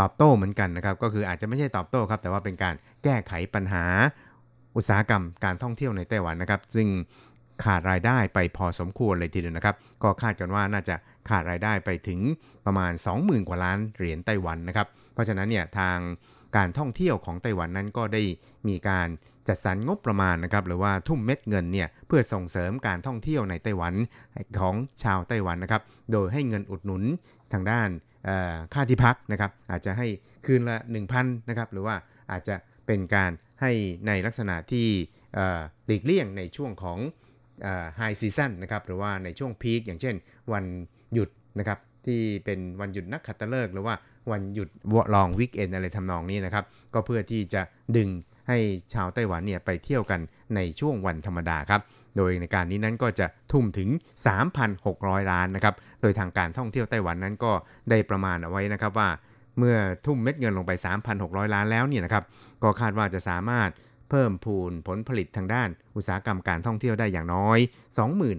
ตอบโต้เหมือนกันนะครับ ก็คืออาจจะไม่ใช่ตอบโต้ครับ แต่ว่าเป็นการแก้ไขปัญหาอุตสาหกรรมการท่องเที่ยวในไต้หวันนะครับ ซึ่งขาดรายได้ไปพอสมควรเลยทีเดียวนะครับ ก็คาดกันว่าน่าจะขาดรายได้ไปถึงประมาณ 20,000 กว่าล้านเหรียญไต้หวันนะครับ เพราะฉะนั้นเนี่ยทาง การท่องเที่ยวของไต้หวันนั้นก็ได้มีการจัดสรรงบประมาณนะครับหรือว่าทุ่มเม็ดเงินเนี่ยเพื่อส่งเสริมการท่องเที่ยวในไต้หวันของชาวไต้หวันนะครับ โดยให้เงินอุดหนุนทางด้านค่าที่พักนะครับ อาจจะให้คืนละ 1,000นะครับหรือว่าอาจจะเป็นการให้ในลักษณะที่หลีกเลี่ยงในช่วงของ high season นะครับหรือว่าในช่วง peak อย่างเช่นวันหยุดนะครับที่เป็นวันหยุดนักขัตฤกษ์หรือว่า วันหยุด long weekend อะไรทำนองนี้นะครับ ก็เพื่อที่จะดึงให้ชาวไต้หวันเนี่ยไปเที่ยวกันในช่วงวันธรรมดาครับ โดยในการนี้นั้นก็จะทุ่มถึง 3,600 ล้านนะครับ โดยทางการท่องเที่ยวไต้หวันนั้นก็ได้ประมาณเอาไว้นะครับว่าเมื่อทุ่มเม็ดเงินลงไป 3,600 ล้านแล้วเนี่ยนะครับ ก็คาดว่าจะสามารถเพิ่มพูนผลผลิตทางด้านอุตสาหกรรมการท่องเที่ยวได้อย่างน้อย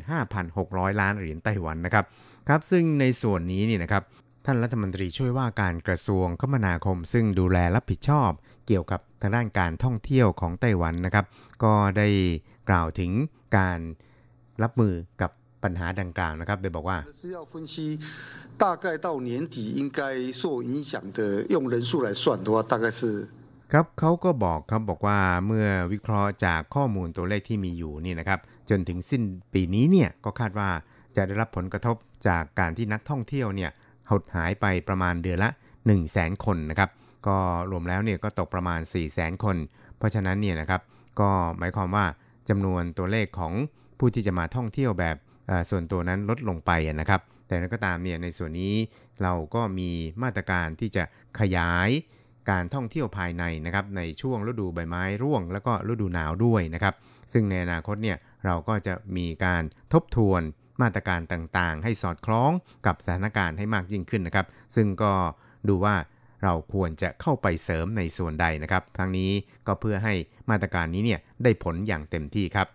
25,600 ล้านเหรียญไต้หวันนะครับ ครับ ซึ่งในส่วนนี้นี่นะครับ ท่านรัฐมนตรีช่วยว่าการกระทรวงคมนาคม ซึ่งดูแลรับผิดชอบเกี่ยวกับทางด้านการท่องเที่ยวของไต้หวันนะครับ ก็ได้กล่าวถึงการรับมือกับปัญหาดังกล่าวนะครับโดยบอกว่า大概到年底应该受影响的用人数来算的话大概是ครับเขาก็บอกครับบอกว่าเมื่อวิเคราะห์จากข้อมูลตัวเลขที่มีอยู่นี่นะครับ จนถึงสิ้นปีนี้เนี่ยก็คาดว่าจะได้รับผลกระทบจากการที่นักท่องเที่ยวเนี่ย หดหายไปประมาณเดือนละ 1 0 0 0 0แสนคนนะครับ ก็รวมแล้วเนี่ยก็ตกประมาณ 4 0 0แสนคน เพราะฉะนั้นเนี่ยนะครับก็หมายความว่าจำนวนตัวเลขของผู้ที่จะมาท่องเที่ยวแบบส่วนตัวนั้นลดลงไปนะครับ แต่นั้นก็ตามเนี่ยในส่วนนี้เราก็มีมาตรการที่จะขยายการท่องเที่ยวภายในนะครับในช่วงฤดูใบไม้ร่วง แล้วก็ฤดูหนาวด้วยนะครับ ซึ่งในอนาคตเนี่ยเราก็จะมีการทบทวน มาตรการต่างๆ ให้สอดคล้องกับสถานการณ์ให้มากยิ่งขึ้นนะครับ ซึ่งก็ดูว่าเราควรจะเข้าไปเสริมในส่วนใดนะครับ ทั้งนี้ก็เพื่อให้มาตรการนี้เนี่ยได้ผลอย่างเต็มที่ครับ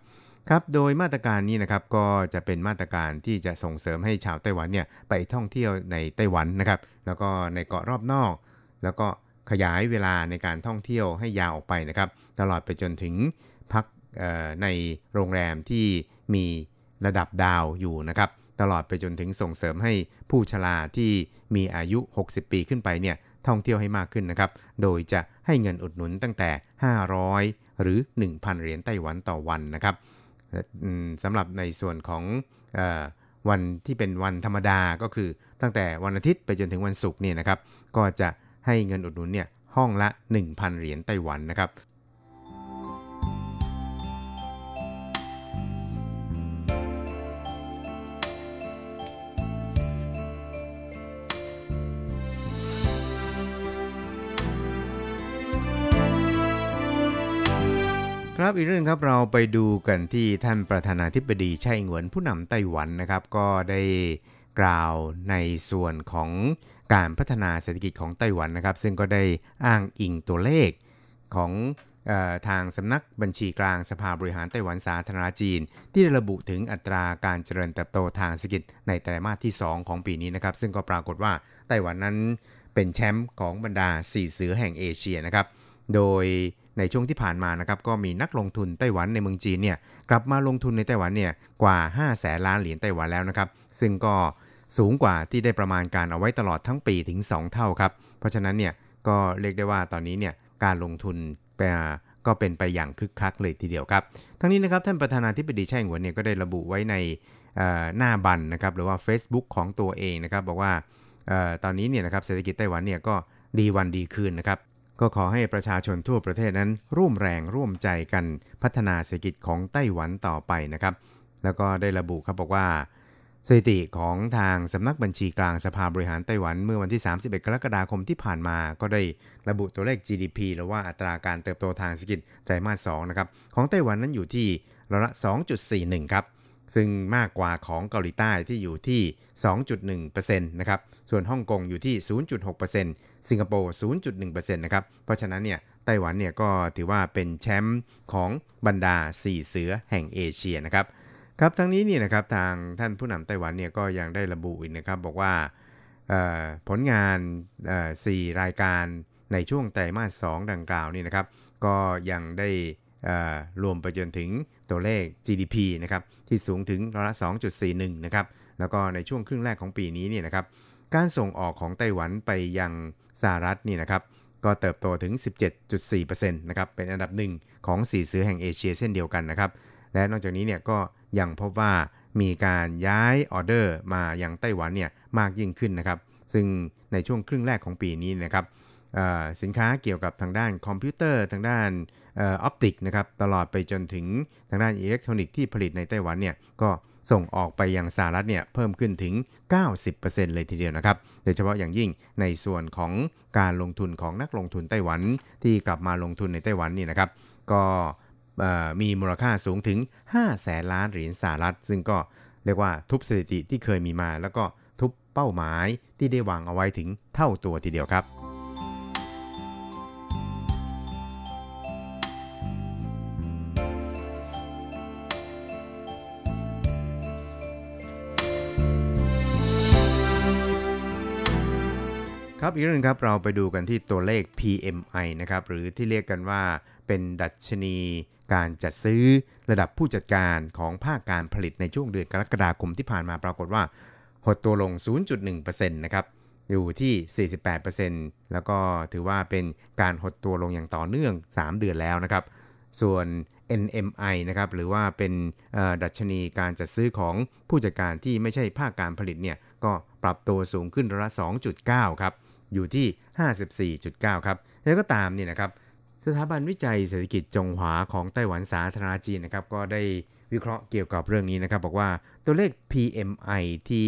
ครับ โดยมาตรการนี้นะครับก็จะเป็นมาตรการที่จะส่งเสริมให้ชาวไต้หวันเนี่ยไปท่องเที่ยวในไต้หวันนะครับ แล้วก็ในเกาะรอบนอก แล้วก็ขยายเวลาในการท่องเที่ยวให้ยาวออกไปนะครับ ตลอดไปจนถึงพักในโรงแรมที่มี ระดับดาวอยู่นะครับ ตลอดไปจนถึงส่งเสริมให้ผู้ชราที่มีอายุ 60 ปีขึ้นไปเนี่ยท่องเที่ยวให้มากขึ้นนะครับ โดยจะให้เงินอุดหนุนตั้งแต่ 500 หรือ 1,000 เหรียญไต้หวันต่อวันนะครับสำหรับในส่วนของอวันที่เป็นวันธรรมดาก็คือตั้งแต่วันอาทิตย์ไปจนถึงวันศุกร์เนี่ยนะครับ ก็จะให้เงินอุดหนุนเนี่ยห้องละ 1,000 เหรียญไต้หวันนะครับ ครับอีกเรื่องครับเราไปดูกันที่ท่านประธานาธิบดีไช่เหวินผู้นำไต้หวันนะครับ ก็ได้กล่าวในส่วนของการพัฒนาเศรษฐกิจของไต้หวันนะครับ ซึ่งก็ได้อ้างอิงตัวเลขของออทางสำนักบัญชีกลางสภาบริหารไต้หวันสาธารณจีน ที่ระบุถึงอัตราการเจริญเติบโตทางเศรษฐกิจในไตรมาสที่ 2 ของปีนี้นะครับ ซึ่งก็ปรากฏว่าไต้หวันนั้นเป็นแชมป์ของบรรดา 4 เสือแห่งเอเชียนะครับ โดย ในช่วงที่ผ่านมานะครับก็มีนักลงทุนไต้หวันในเมืองจีนเนี่ยกลับมาลงทุนในไต้หวันเนี่ยกว่า5แสนล้านเหรียญไต้หวันแล้วนะครับ ซึ่งก็สูงกว่าที่ได้ประมาณการเอาไว้ตลอดทั้งปีถึง 2 เท่าครับ เพราะฉะนั้นเนี่ยก็เรียกได้ว่าตอนนี้เนี่ยการลงทุนก็เป็นไปอย่างคึกคักเลยทีเดียวครับ ทั้งนี้นะครับท่านประธานาธิบดีไช่หวนเนี่ยก็ได้ระบุไว้ในหน้าบันนะครับหรือว่า Facebook ของตัวเองนะครับบอกว่าตอนนี้เนี่ยนะครับเศรษฐกิจไต้หวันเนี่ยก็ดีวันดีคืนนะครับ ก็ขอให้ประชาชนทั่วประเทศนั้น ร่วมแรงร่วมใจกันพัฒนาเศรษฐกิจของไต้หวันต่อไปนะครับ แล้วก็ได้ระบุครับบอกว่าสถิติของทางสำนักบัญชีกลางสภาบริหารไต้หวันเมื่อวันที่ 31 กรกฎาคมที่ผ่านมา ก็ได้ระบุตัวเลข GDP หรือว่าอัตราการเติบโตทางเศรษฐกิจไตรมาส 2 นะครับ ของไต้หวันนั้นอยู่ที่ร้อยละ 2.41 ครับ ซึ่งมากกว่าของเกาหลีใต้ที่อยู่ที่ 2.1%นะครับ ส่วนฮ่องกงอยู่ที่ 0.6%สิงคโปร์ 0.1%นะครับ เพราะฉะนั้นเนี่ยไต้หวันเนี่ยก็ถือว่าเป็นแชมป์ของบรรดา 4 เสือแห่งเอเชียนะครับ ครับทั้งนี้เนี่ยนะครับทางท่านผู้นำไต้หวันเนี่ยก็ยังได้ระบุอีกนะครับบอกว่าผลงาน4รายการในช่วงไตรมาส 2 ดังกล่าวนี่นะครับ ก็ยังได้รวมไปจนถึง ตัวเลข GDP นะครับที่สูงถึงร้อยละ 2.41 นะครับ แล้วก็ในช่วงครึ่งแรกของปีนี้เนี่ยนะครับ การส่งออกของไต้หวันไปยังสหรัฐนี่นะครับ ก็เติบโตถึง 17.4%นะครับ เป็นอันดับหนึ่งของสีเสือแห่งเอเชียเส้นเดียวกันนะครับ และนอกจากนี้เนี่ยก็ยังพบว่ามีการย้ายออเดอร์มายังไต้หวันเนี่ยมากยิ่งขึ้นนะครับ ซึ่งในช่วงครึ่งแรกของปีนี้นะครับ สินค้าเกี่ยวกับทางด้านคอมพิวเตอร์ ทางด้าน optic นะครับตลอดไปจนถึงทางด้านอิเล็กทรอนิกส์ที่ผลิตในไต้หวันเนี่ยก็ส่งออกไปยังสหรัฐเนี่ยเพิ่มขึ้นถึง 90%เลยทีเดียวนะครับ โดยเฉพาะอย่างยิ่งในส่วนของการลงทุนของนักลงทุนไต้หวันที่กลับมาลงทุนในไต้หวันนี่นะครับ ก็มีมูลค่าสูงถึง 5 แสนล้านเหรียญสหรัฐ ซึ่งก็เรียกว่าทุบสถิติที่เคยมีมา แล้วก็ทุบเป้าหมายที่ได้วางเอาไว้ถึงเท่าตัวทีเดียวครับ ครับอีกเรื่องครับเราไปดูกันที่ตัวเลข PMI นะครับหรือที่เรียกกันว่าเป็นดัชนีการจัดซื้อระดับผู้จัดการของภาคการผลิตในช่วงเดือนกรกฎาคมที่ผ่านมาปรากฏว่า หดตัวลง 0.1%นะครับอยู่ที่ 48%แล้วก็ถือว่าเป็นการหดตัวลงอย่างต่อเนื่อง 3 เดือนแล้วนะครับ ส่วน NMI นะครับหรือว่าเป็นดัชนีการจัดซื้อของผู้จัดการที่ไม่ใช่ภาคการผลิตเนี่ยก็ปรับตัวสูงขึ้นระละ2.9 ครับ อยู่ที่ 54.9 ครับแล้วก็ตามนี่นะครับสถาบันวิจัยเศรษฐกิจจงหวาของไต้หวันสาธารณจีนนะครับก็ได้วิเคราะห์เกี่ยวกับเรื่องนี้นะครับ บอกว่าตัวเลข PMI ที่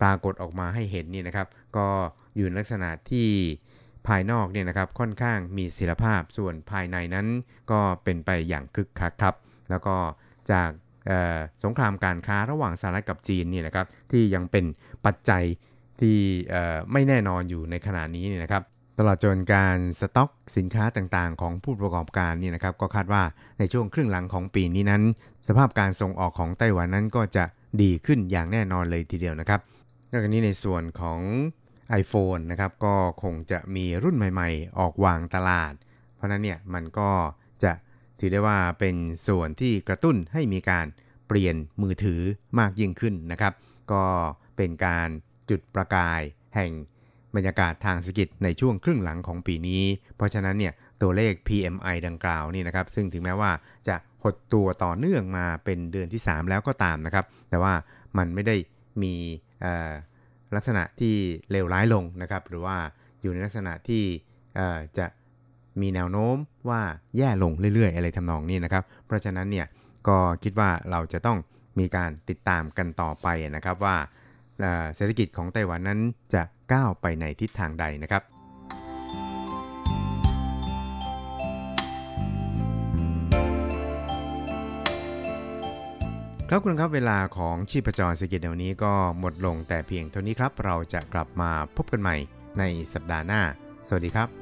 ปรากฏออกมาให้เห็นนี่นะครับ ก็อยู่ในลักษณะที่ภายนอกเนี่ยนะครับค่อนข้างมีศิลภาพส่วนภายในนั้นก็เป็นไปอย่างคึกคักครับ แล้วก็จากสงครามการค้าระหว่างสหรัฐกับจีนนี่นะครับที่ยังเป็นปัจจัย ที่ไม่แน่นอนอยู่ในขณะนี้นี่นะครับตลอดจนการสต็อกสินค้าต่างๆ ของผู้ประกอบการนี่นะครับก็คาดว่าในช่วงครึ่งหลังของปีนี้นั้น สภาพการส่งออกของไต้หวันนั้นก็จะดีขึ้นอย่างแน่นอนเลยทีเดียวนะครับนอกจากนี้ในส่วนของ iPhone นะครับก็คงจะมีรุ่นใหม่ๆ ออกวางตลาด เพราะนั้นเนี่ยมันก็จะถือได้ว่าเป็นส่วนที่กระตุ้นให้มีการเปลี่ยนมือถือมากยิ่งขึ้นนะครับ ก็เป็นการ จุดประกายแห่งบรรยากาศทางเศรษฐกิจในช่วงครึ่งหลังของปีนี้ เพราะฉะนั้นเนี่ยตัวเลข PMI ดังกล่าวนี่นะครับ ซึ่งถึงแม้ว่าจะหดตัวต่อเนื่องมาเป็นเดือนที่ 3 แล้วก็ตามนะครับ แต่ว่ามันไม่ได้มีลักษณะที่เลวร้ายลงนะครับ หรือว่าอยู่ในลักษณะที่จะมีแนวโน้มว่าแย่ลงเรื่อยๆ อะไรทำนองนี้นะครับ เพราะฉะนั้นเนี่ยก็คิดว่าเราจะต้องมีการติดตามกันต่อไปนะครับว่า เศรษฐกิจของไต้หวันนั้นจะก้าวไปในทิศทางใดนะครับครับคุณครับเวลาของชีพจรเศรษฐกิจเดี๋ยวนี้ก็หมดลงแต่เพียงเท่านี้ครับ เราจะกลับมาพบกันใหม่ในสัปดาห์หน้า สวัสดีครับ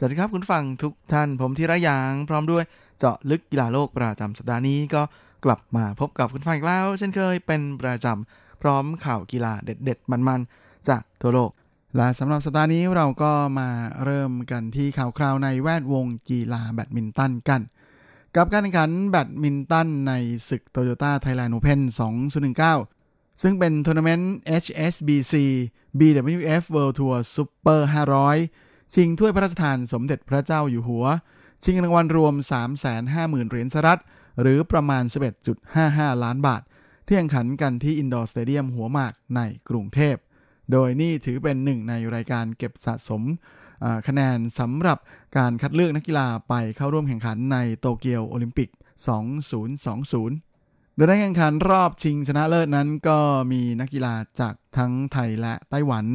สวัสดีครับคุณฟังทุกท่านผมธีระยาง พร้อมด้วยเจาะลึกกีฬาโลกประจำสัปดาห์นี้ก็กลับมาพบกับคุณฟังอีกแล้ว เช่นเคยเป็นประจำพร้อมข่าวกีฬาเด็ด ๆ มันๆ จากทั่วโลก และสำหรับสัปดาห์นี้เราก็มาเริ่มกันที่ข่าวคราวในแวดวงกีฬาแบดมินตันกัน กับการแข่งขันแบดมินตันในศึก Toyota Thailand Open 2019 ซึ่งเป็นทัวร์นาเมนต์ HSBC BWF World Tour Super 500 ชิงถ้วยพระราชทานสมเด็จพระเจ้าอยู่หัว ชิงรางวัลรวม 350,000 เหรียญสหรัฐ หรือประมาณ 11.55 ล้านบาท ที่แข่งขันกันที่อินดอร์สเตเดียมหัวหมากในกรุงเทพ โดยนี่ถือเป็นหนึ่งในรายการเก็บสะสมคะแนนสำหรับการคัดเลือกนักกีฬาไปเข้าร่วมแข่งขันในโตเกียวโอลิมปิก 2020 โดยในแข่งขันรอบชิงชนะเลิศนั้นก็มีนักกีฬาจากทั้งไทยและไต้หวัน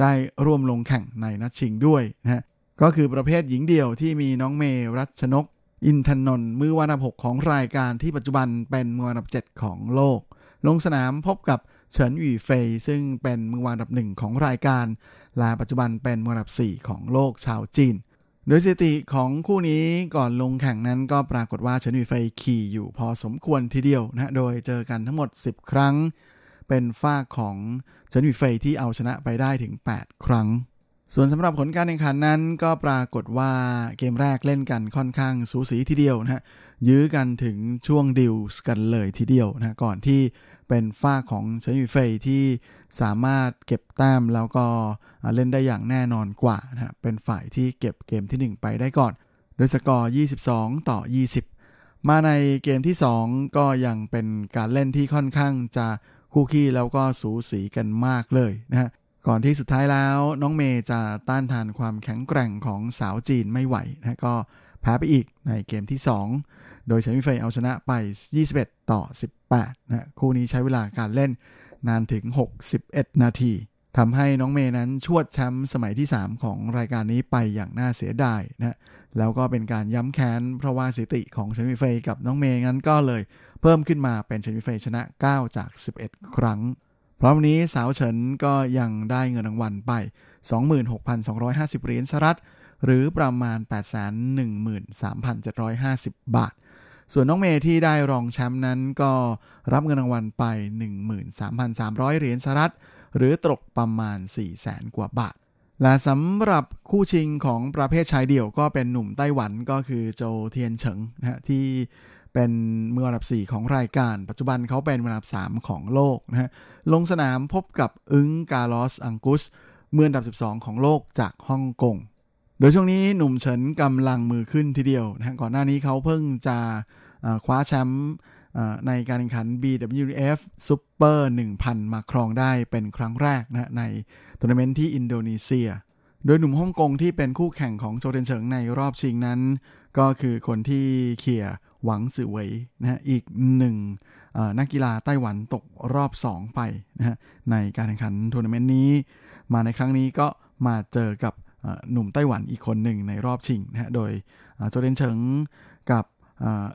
ได้ร่วมลงแข่งในนัดชิงด้วยนะฮะก็คือประเภทหญิงเดี่ยวที่มีน้องเมรัชนก อินทนนท์มือวันดับ6ของรายการที่ปัจจุบันเป็นมือวันดับ7ของโลก ลงสนามพบกับเฉินหวี่เฟยซึ่งเป็นมือวันดับหนึ่งของรายการ และปัจจุบันเป็นมือวันดับ4ของโลกชาวจีน โดยสถิติของคู่นี้ก่อนลงแข่งนั้นก็ปรากฏว่าเฉินหวี่เฟยขี่อยู่พอสมควรทีเดียวนะโดยเจอกันทั้งหมด 10 ครั้ง เป็นฝ้าของเฉินหวี่เฟยที่เอาชนะไปได้ถึง 8 ครั้ง ส่วนสำหรับผลการแข่งขันนั้นก็ปรากฏว่าเกมแรกเล่นกันค่อนข้างสูสีทีเดียวนะฮะยื้อกันถึงช่วงดิวส์กันเลยทีเดียวนะก่อนที่เป็นฝ้าของเฉินหวี่เฟยที่สามารถเก็บแต้มแล้วก็เล่นได้อย่างแน่นอนกว่านะฮะเป็นฝ่ายที่เก็บเกมที่ 1 ไปได้ก่อน โดยสกอร์ 22 ต่อ 20 มาในเกมที่ 2 ก็ยังเป็นการเล่นที่ค่อนข้างจะคู่ขี้แล้วก็สูสีกันมากเลยนะฮะ ก่อนที่สุดท้ายแล้วน้องเมย์จะต้านทานความแข็งแกร่งของสาวจีนไม่ไหวนะก็แพ้ไปอีกในเกมที่ 2 โดยเฉินวี่เฟยเอาชนะไป 21 ต่อ 18นะคู่นี้ใช้เวลาการเล่นนานถึง 61 นาทีทำให้น้องเมย์นั้นชวดแชมป์สมัยที่ 3 ของรายการนี้ไปอย่างน่าเสียดายนะแล้วก็เป็นการย้ำแค้น เพราะว่าสถิติของเฉินวี่เฟยกับน้องเมย์นั้นก็เลยเพิ่มขึ้นมาเป็นเฉินวี่เฟยชนะ 9 จาก 11 ครั้ง พร้อมนี้สาวเฉินก็ยังได้เงินรางวัลไป 26,250 เหรียญสหรัฐ หรือประมาณ 813,750 บาท ส่วนน้องเมย์ที่ได้รองแชมป์นั้นก็รับเงินรางวัลไป 13,300 เหรียญสหรัฐ หรือตกประมาณ 400,000 กว่าบาท และสำหรับคู่ชิงของประเภทชายเดี่ยวก็เป็นหนุ่มไต้หวันก็คือโจเทียนเฉิงนะฮะที่ เป็นมืออันดับ 4 ของรายการ ปัจจุบันเขาเป็นมืออันดับ 3 ของโลกนะฮะลงสนามพบกับอึ้งกาลอสอังกุสมืออันดับ 12 ของโลกจากฮ่องกงโดยช่วงนี้หนุ่มเฉินกำลังมือขึ้นทีเดียวนะฮะก่อนหน้านี้เขาเพิ่งจะคว้าแชมป์ในการแข่งขัน BWF Super 1000 มาครองได้เป็นครั้งแรกนะในทัวร์นาเมนต์ที่อินโดนีเซีย โดยหนุ่มฮ่องกงที่เป็นคู่แข่งของโจเทียนเฉิงในรอบชิงนั้น ก็คือคนที่เขี่ย หวังจื่อเวยนะฮะอีกหนึ่งนักกีฬาไต้หวันตกรอบ 2 ไปนะฮะในการแข่งขันทัวร์นาเมนต์นี้ มาในครั้งนี้ก็มาเจอกับหนุ่มไต้หวันอีกคนหนึ่งในรอบชิงนะฮะโดยโจเดนเฉิงกับ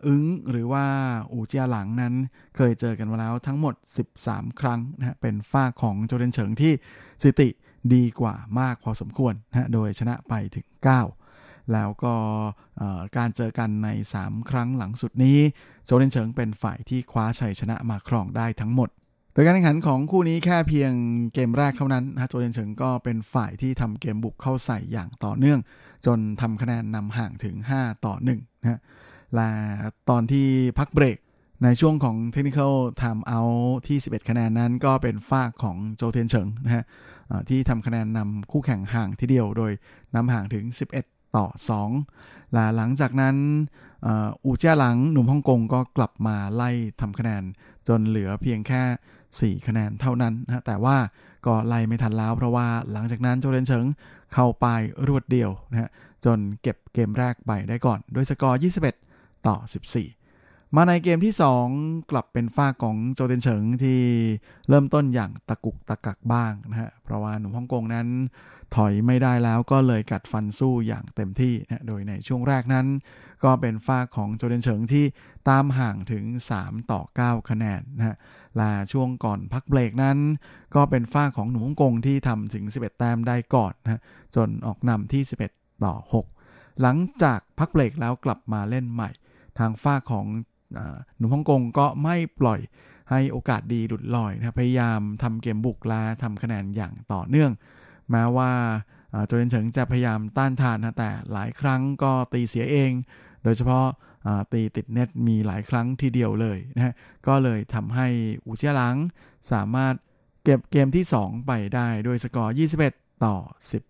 อึ้งหรือว่าอูเจียหลังนั้นเคยเจอกันมาแล้วทั้งหมด 13 ครั้งนะฮะเป็นฝ้าของโจเดนเฉิงที่สิติดีกว่ามากพอสมควรนะฮะโดยชนะไปถึง 9 แล้วก็การเจอกันใน 3 ครั้งหลังสุดนี้โจเดนเฉิงเป็นฝ่ายที่คว้าชัยชนะมาครองได้ทั้งหมด โดยการแข่งขันของคู่นี้แค่เพียงเกมแรกเท่านั้นนะโจเดนเฉิงก็เป็นฝ่ายที่ทำเกมบุกเข้าใส่อย่างต่อเนื่อง จนทำคะแนนนำห่างถึง 5 ต่อ1นะฮะและตอนที่พักเบรกในช่วงของ Technical Time Out ที่ 11 คะแนนนั้นก็เป็นฝ้าของโจเทนเฉิงนะฮะที่ทำคะแนนนำคู่แข่งห่างทีเดียวโดยนำห่างถึง 11 ต่อ 2 และหลังจากนั้นอูเจ้าหลังหนุ่มฮ่องกงก็กลับมาไล่ทำคะแนน จนเหลือเพียงแค่ 4 คะแนนเท่านั้นนะแต่ว่าก็ไล่ไม่ทันแล้ว เพราะว่าหลังจากนั้นโจเลนเฉิงเข้าไปรวดเดียวนะฮะจนเก็บเกมแรกไปได้ก่อน ด้วยสกอร์ 21 ต่อ 14 มาในเกมที่ 2 กลับเป็นฝ้าของโจเทนเฉิงที่เริ่มต้นอย่างตะกุกตะกักบ้างนะฮะ เพราะว่าหนุ่มฮ่องกงนั้นถอยไม่ได้แล้วก็เลยกัดฟันสู้อย่างเต็มที่นะโดยในช่วงแรกนั้น ก็เป็นฝ้าของโจเทนเฉิงที่ตามห่างถึง 3 ต่อ 9 คะแนนนะฮะและช่วงก่อนพักเบรกนั้น ก็เป็นฝ้าของหนุ่มฮ่องกงที่ทำถึง 11 แต้มได้ก่อนนะจนออกนำที่ 11 ต่อ 6 หลังจากพักเบรกแล้วกลับมาเล่นใหม่ ทางฝ้าของ หนุ่มฮ่องกงก็ไม่ปล่อยให้โอกาสดีหลุดลอยนะพยายามทำเกมบุกและทำคะแนนอย่างต่อเนื่อง แม้ว่าโจเดนเฉิงจะพยายามต้านทานนะแต่หลายครั้งก็ตีเสียเอง โดยเฉพาะตีติดเน็ตมีหลายครั้งทีเดียวเลยนะฮะก็เลยทำให้อูเจียหลังสามารถเก็บเกมที่ 2 ไปได้ด้วยสกอร์ 21 ต่อ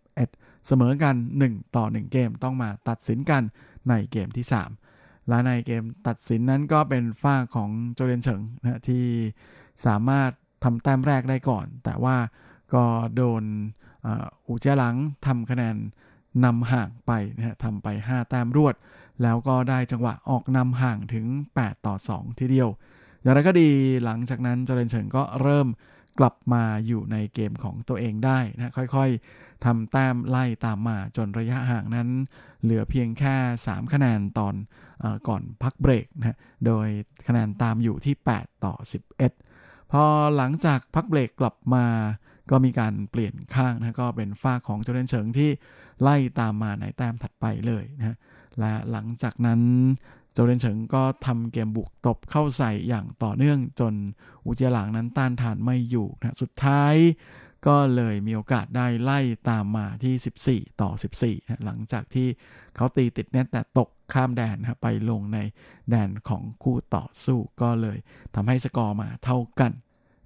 11 เสมอกัน 1 ต่อ 1 เกมต้องมาตัดสินกันในเกมที่ 3 ละในเกมตัดสินนั้นก็เป็นฝ้าของโจเดนเฉิงนะที่สามารถทำแต้มแรกได้ก่อน แต่ว่าก็โดนอูเจียหลังทำคะแนนนำห่างไปนะฮะทำไป 5 แต้มรวด แล้วก็ได้จังหวะออกนำห่างถึง 8 ต่อ 2 ทีเดียว อย่างไรก็ดีหลังจากนั้นโจเดนเฉิงก็เริ่ม กลับมาอยู่ในเกมของตัวเองได้นะค่อยๆทำแต้มไล่ตามมาจนระยะห่างนั้น เหลือเพียงแค่ 3 คะแนนตอนอก่อนพักเบรกนะโดยคะแนนตามอยู่ที่ 8 ต่อ 11 พอหลังจากพักเบรกกลับมาก็มีการเปลี่ยนข้างนะก็เป็นฝ้าของโจเดนเฉิงที่ไล่ตามมาในแต้มถัดไปเลยนะและหลังจากนั้น โจเรนเฉิงก็ทำเกมบุกตบเข้าใส่อย่างต่อเนื่องจนอูเจียหลางนั้นต้านทานไม่อยู่นะสุดท้ายก็เลยมีโอกาสได้ไล่ตามมาที่ 14 ต่อ 14นะหลังจากที่เขาตีติดเน็ตแต่ตกข้ามแดนนะไปลงในแดนของคู่ต่อสู้ก็เลยทำให้สกอร์มาเท่ากัน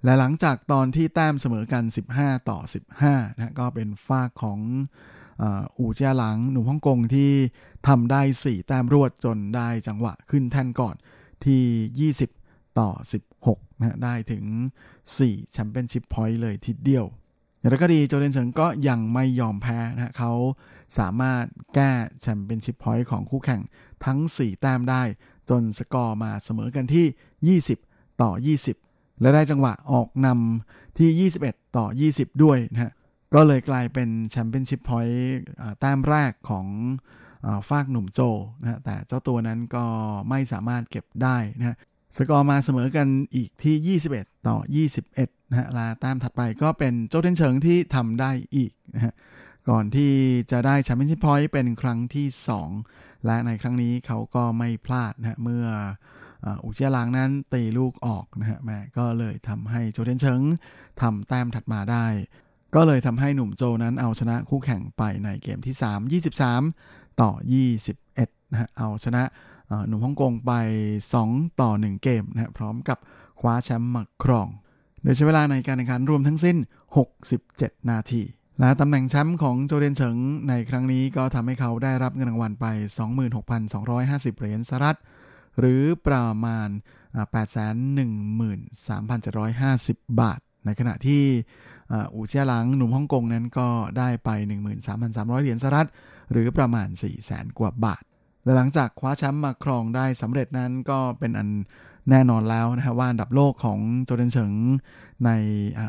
และหลังจากตอนที่แต้มเสมอกัน 15 ต่อ 15นะก็เป็นฟากของ อูเจียหลังหนุ่มฮ่องกงที่ทำได้ 4 แต้มรวดจนได้จังหวะขึ้นแท่นก่อนที่ 20 ต่อ 16นะได้ถึง 4 championship point เลยทีเดียวอย่างไรก็ดีโจเทียนเฉิงก็ยังไม่ยอมแพ้นะเขาสามารถแก้ championship point ของคู่แข่งทั้ง 4 แต้มได้ จนสกอร์มาเสมอกันที่ 20 ต่อ 20 และได้จังหวะออกนำที่ 21 ต่อ 20 ด้วยนะฮะ ก็เลยกลายเป็น championship point แต้มแรกของฟากหนุ่มโจนะแต่เจ้าตัวนั้นก็ไม่สามารถเก็บได้นะสกอร์มาเสมอกันอีกที่ 21 ต่อ 21นะฮะลาแต้มถัดไปก็เป็นโจเทนเฉิงที่ทำได้อีกนะฮะก่อนที่จะได้แชมเปี้ยนชิพพอยต์เป็นครั้งที่ 2 และในครั้งนี้เขาก็ไม่พลาดนะเมื่ออุเชียลางนั้นตีลูกออกนะฮะแม่ก็เลยทำให้โจเทนเฉิงทำแต้มถัดมาได้ ก็เลยทำให้หนุ่มโจนั้นเอาชนะคู่แข่งไปในเกมที่ 3 23 ต่อ 21นะฮะเอาชนะหนุ่มฮ่องกงไป 2 ต่อ 1 เกมนะะพร้อมกับคว้าแชมป์มาครอง โดยใช้เวลาในการแข่งขันรวมทั้งสิ้น 67 นาที และตำแหน่งแชมป์ของโจเดนเฉิงในครั้งนี้ก็ทำให้เขาได้รับเงินรางวัลไป 26,250 เหรียญสหรัฐ หรือประมาณ 813,750 บาท ในขณะที่อูเชียหลังหนุ่มฮ่องกงนั้นก็ได้ไป 13,300 เหรียญสหรัฐ หรือประมาณ 400,000กว่าบาท และหลังจากคว้าแชมป์มาครองได้สำเร็จนั้นก็เป็นอันแน่นอนแล้วนะครับว่าอันดับโลกของโจเทียนเฉิงใน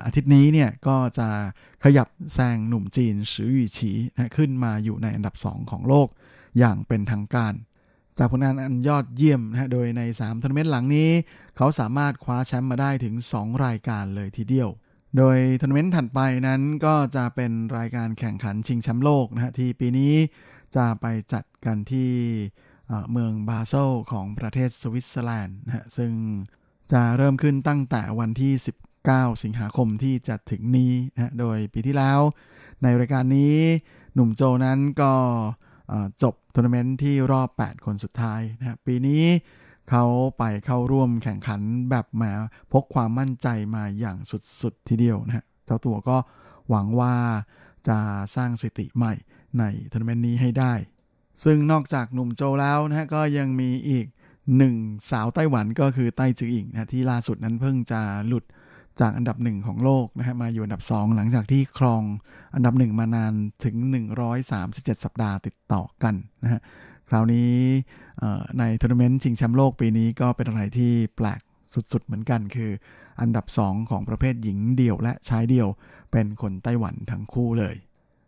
อาทิตย์นี้เนี่ยก็จะขยับแซงหนุ่มจีนสือหยี่ฉีนะขึ้นมาอยู่ในอันดับ 2 ของโลกอย่างเป็นทางการ จากผลงานอันยอดเยี่ยมนะโดยใน3ทัวร์นาเมนต์หลังนี้ เขาสามารถคว้าแชมป์มาได้ถึง 2 รายการเลยทีเดียว โดยทัวร์นาเมนต์ถัดไปนั้นก็จะเป็นรายการแข่งขันชิงแชมป์โลกนะฮะ ที่ปีนี้จะไปจัดกันที่เมืองบาเซลของประเทศสวิตเซอร์แลนด์นะฮะ ซึ่งจะเริ่มขึ้นตั้งแต่วันที่ 19 สิงหาคมที่จะถึงนี้นะโดยปีที่แล้ว ในรายการนี้หนุ่มโจนั้นก็ จบทัวร์นาเมนต์ที่รอบ 8 คนสุดท้ายนะปีนี้เขาไปเข้าร่วมแข่งขันแบบมาพกความมั่นใจมาอย่างสุดๆทีเดียวนะฮะเจ้าตัวก็หวังว่าจะสร้างสถิติใหม่ในทัวร์นาเมนต์นี้ให้ได้ ซึ่งนอกจากหนุ่มโจแล้วนะฮะก็ยังมีอีกหนึ่งสาวไต้หวันก็คือไต้จืออิงนะที่ล่าสุดนั้นเพิ่งจะหลุด จากอันดับหนึ่งของโลกนะฮะมาอยู่อันดับ 2 หลังจากที่ครองอันดับหนึ่งมานานถึง 137 สัปดาห์ติดต่อกันนะฮะคราวนี้ในทัวร์นาเมนต์ชิงแชมป์โลกปีนี้ก็เป็นอะไรที่แปลกสุดๆ เหมือนกันคืออันดับ 2 ของประเภทหญิงเดี่ยวและชายเดี่ยวเป็นคนไต้หวันทั้งคู่เลย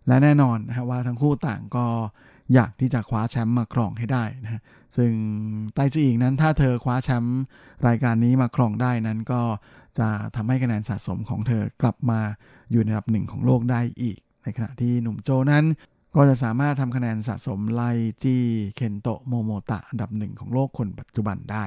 และแน่นอนนะว่าทั้งคู่ต่างก็ อยากที่จะคว้าแชมป์มาครองให้ได้นะซึ่งไต้จีอิงนั้นถ้าเธอคว้าแชมป์รายการนี้มาครองได้นั้นก็จะทำให้คะแนนสะสมของเธอกลับมาอยู่ในอันดับหนึ่งของโลกได้อีก ในขณะที่หนุ่มโจนั้นก็จะสามารถทำคะแนนสะสมไล่จีเคนโตโมโมตะอันดับหนึ่งของโลกคนปัจจุบันได้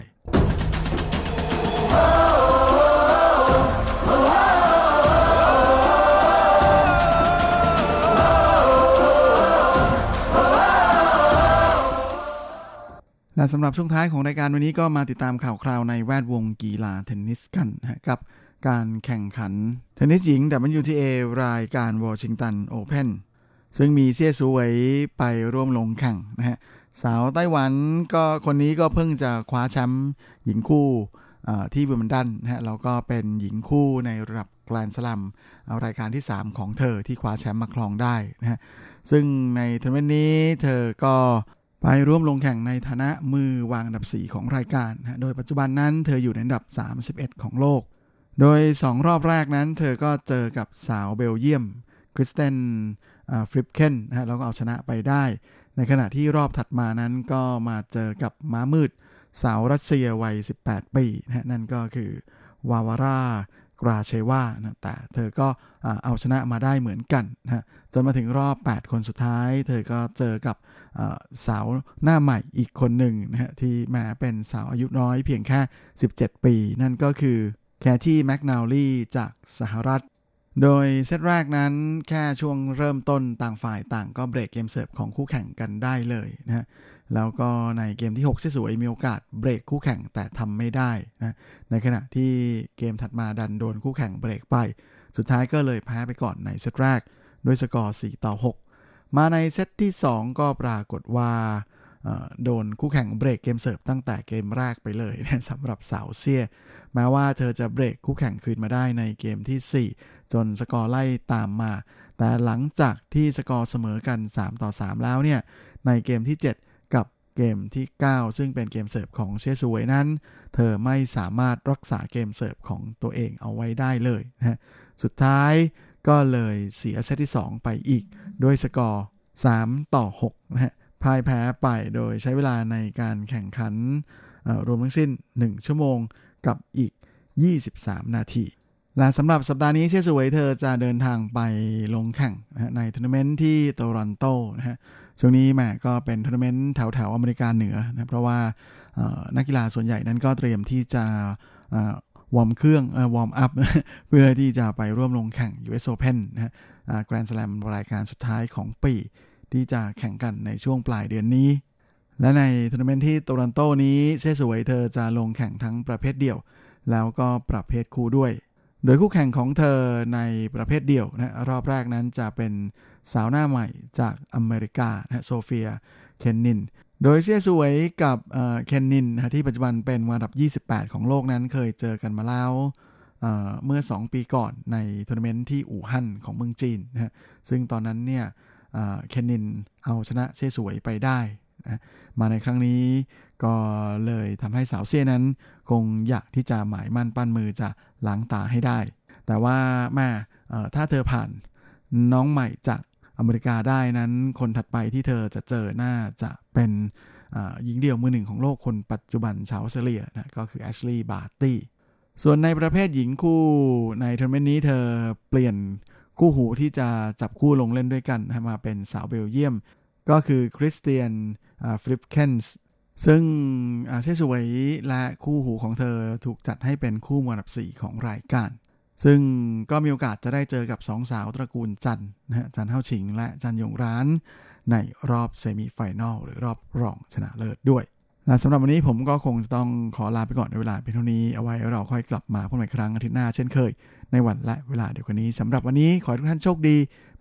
และสำหรับช่วงท้ายของรายการวันนี้ก็มาติดตามข่าวคราวในแวดวงกีฬาเทนนิสกันนะกับการแข่งขันเทนนิสหญิง WTA รายการวอชิงตันโอเพนซึ่งมีเซี่ยสวยไปร่วมลงแข่งนะฮะสาวไต้หวันก็คนนี้ก็เพิ่งจะคว้าแชมป์หญิงคู่ที่วิมเบลดันนะฮะแล้วก็เป็นหญิงคู่ในระดับแกรนด์สแลมรายการที่ 3 ของเธอที่คว้าแชมป์มาครองได้นะฮะซึ่งในทัวร์นาเมนต์นี้เธอก็ ไปร่วมลงแข่งในฐานะมือวางอันดับ 4 ของรายการนะโดยปัจจุบันนั้นเธออยู่ในอันดับ 31 ของโลก โดย 2 รอบแรกนั้น เธอก็เจอกับสาวเบลเยียมคริสเตนฟลิปเคนนะฮะแล้วก็เอาชนะไปได้ ในขณะที่รอบถัดมานั้นก็มาเจอกับม้ามืดสาวรัสเซียวัย 18 ปีนะนั่นก็คือวาวาร่า กราเชวานะแต่เธอก็เอาชนะมาได้เหมือนกันนะจนมาถึงรอบ 8 คนสุดท้าย เธอก็เจอกับสาวหน้าใหม่อีกคนหนึ่งนะฮะที่แม้เป็นสาวอายุน้อยเพียงแค่ 17 ปี นั่นก็คือแคที่แมคนาลีจากสหรัฐ โดยเซตแรกนั้นแค่ช่วงเริ่มต้นต่างฝ่ายต่างก็เบรกเกมเสิร์ฟของคู่แข่งกันได้เลยนะฮะ แล้วก็ในเกมที่6สวยมีโอกาสเบรกคู่แข่งแต่ทำไม่ได้นะในขณะที่เกมถัดมาดันโดนคู่แข่งเบรกไป สุดท้ายก็เลยแพ้ไปก่อนในเซตแรก ด้วยสกอร์ 4 ต่อ 6 มาในเซตที่ 2 ก็ปรากฏว่าโดนคู่แข่งเบรกเกมเสิร์ฟตั้งแต่เกมแรกไปเลยนะสำหรับสาวเซียแม้ว่าเธอจะเบรกคู่แข่งคืนมาได้ในเกมที่ 4 จนสกอร์ไล่ตามมา แต่หลังจากที่สกอร์เสมอกัน 3 ต่อ 3 แล้วเนี่ย ในเกมที่ 7 เกมที่ 9 ซึ่งเป็นเกมเสิร์ฟของเชสวยนั้น เธอไม่สามารถรักษาเกมเสิร์ฟของตัวเองเอาไว้ได้เลยนะสุดท้ายก็เลยเสียเซตที่ 2 ไปอีก ด้วยสกอร์ 3 ต่อ6นะฮะพ่ายแพ้ไปโดยใช้เวลาในการแข่งขันรวมทั้งสิ้น 1 ชั่วโมงกับอีก 23 นาที และสำหรับสัปดาห์นี้เชียสวยเธอจะเดินทางไปลงแข่งในทัวร์นาเมนต์ที่โตรอนโตนะฮะช่วงนี้แม่ก็เป็นทัวร์นาเมนต์แถวแถวอเมริกาเหนือนะเพราะว่านักกีฬาส่วนใหญ่นั้นก็เตรียมที่จะวอร์มเครื่อง warm upเพื่อที่จะไปร่วมลงแข่ง US Open นะฮะแกรนด์สแลมรายการสุดท้ายของปี ที่จะแข่งกันในช่วงปลายเดือนนี้ และในทัวร์นาเมนต์ที่โตรอนโตนี้เชสวยเธอจะลงแข่งทั้งประเภทเดี่ยว แล้วก็ประเภทคู่ด้วย โดยคู่แข่งของเธอในประเภทเดี่ยวนะรอบแรกนั้นจะเป็นสาวหน้าใหม่จากอเมริกานะโซเฟีย เคนนิน โดยเซียสวยกับเคนนินนะที่ปัจจุบันเป็นอันดับ 28 ของโลกนั้นเคยเจอกันมาแล้วเมื่อ 2 ปีก่อนในทัวร์นาเมนต์ที่อู่ฮั่นของเมืองจีนนะซึ่งตอนนั้นเนี่ยเคนนินเอาชนะเซ่สวยไปได้ นะมาในครั้งนี้ก็เลยทำให้สาวเซียนั้น คงอยากที่จะหมายมั่นปั้นมือจะล้างตาให้ได้ แต่ว่าแม่ถ้าเธอผ่านน้องใหม่จากอเมริกาได้นั้น คนถัดไปที่เธอจะเจอน่าจะเป็นหญิงเดี่ยวมือหนึ่งของโลกคนปัจจุบันชาวออสเตรเลียนะก็คือแอชลีย์บาร์ตี้ส่วนในประเภทหญิงคู่ในทัวร์นาเมนต์นี้เธอเปลี่ยนคู่หูที่จะจับคู่ลงเล่นด้วยกันมาเป็นสาวเบลเยียม ก็คือคริสเตียนฟลิปเคนส์ซึ่งเชสวยและคู่หูของเธอถูกจัดให้เป็นคู่มืออันดับ 4 ของรายการ ซึ่งก็มีโอกาสจะได้เจอกับสองสาวตระกูลจันนะฮะจันเท่าชิงและจันยงร้าน ในรอบเซมิไฟแนลหรือรอบรองชนะเลิศด้วย และสำหรับวันนี้ผมก็คงจะต้องขอลาไปก่อนในเวลาเป็นเท่านี้เอาไว้เราค่อยกลับมาพบกันอีกครั้งอาทิตย์หน้าเช่นเคย ในวันและเวลาเดียวกันนี้สำหรับวันนี้ขอให้ทุกท่านโชคดี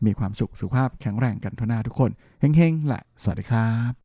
มีความสุขสุขภาพแข็งแรงกันทุกหน้าทุกคนเฮงๆและสวัสดีครับ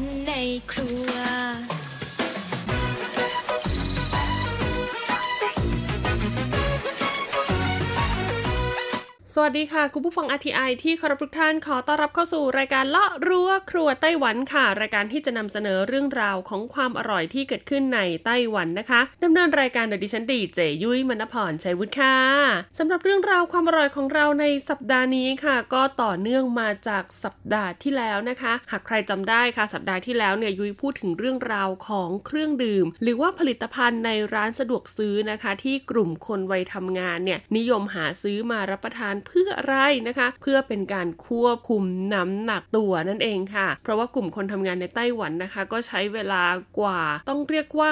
นในครัว สวัสดีค่ะ คุณผู้ฟัง RTI ที่เคารพทุกท่านขอต้อนรับเข้าสู่รายการเลาะรั้วครัวไต้หวันค่ะ รายการที่จะนำเสนอเรื่องราวของความอร่อยที่เกิดขึ้นในไต้หวันนะคะดำเนินรายการโดยดิฉันดีเจยุ้ยมณพรชัยวุฒิค่ะสำหรับเรื่องราวความอร่อยของเราในสัปดาห์นี้ค่ะ ก็ต่อเนื่องมาจากสัปดาห์ที่แล้วนะคะ หากใครจำได้ค่ะ สัปดาห์ที่แล้วเนี่ยยุ้ยพูดถึงเรื่องราวของเครื่องดื่ม หรือว่าผลิตภัณฑ์ในร้านสะดวกซื้อนะคะ ที่กลุ่มคนวัยทำงานเนี่ยนิยมหาซื้อมารับประทานเพื่ออะไรนะคะ เพื่อเป็นการควบคุมน้ำหนักตัวนั่นเองค่ะ เพราะว่ากลุ่มคนทำงานในไต้หวันนะคะ ก็ใช้เวลากว่าต้องเรียกว่า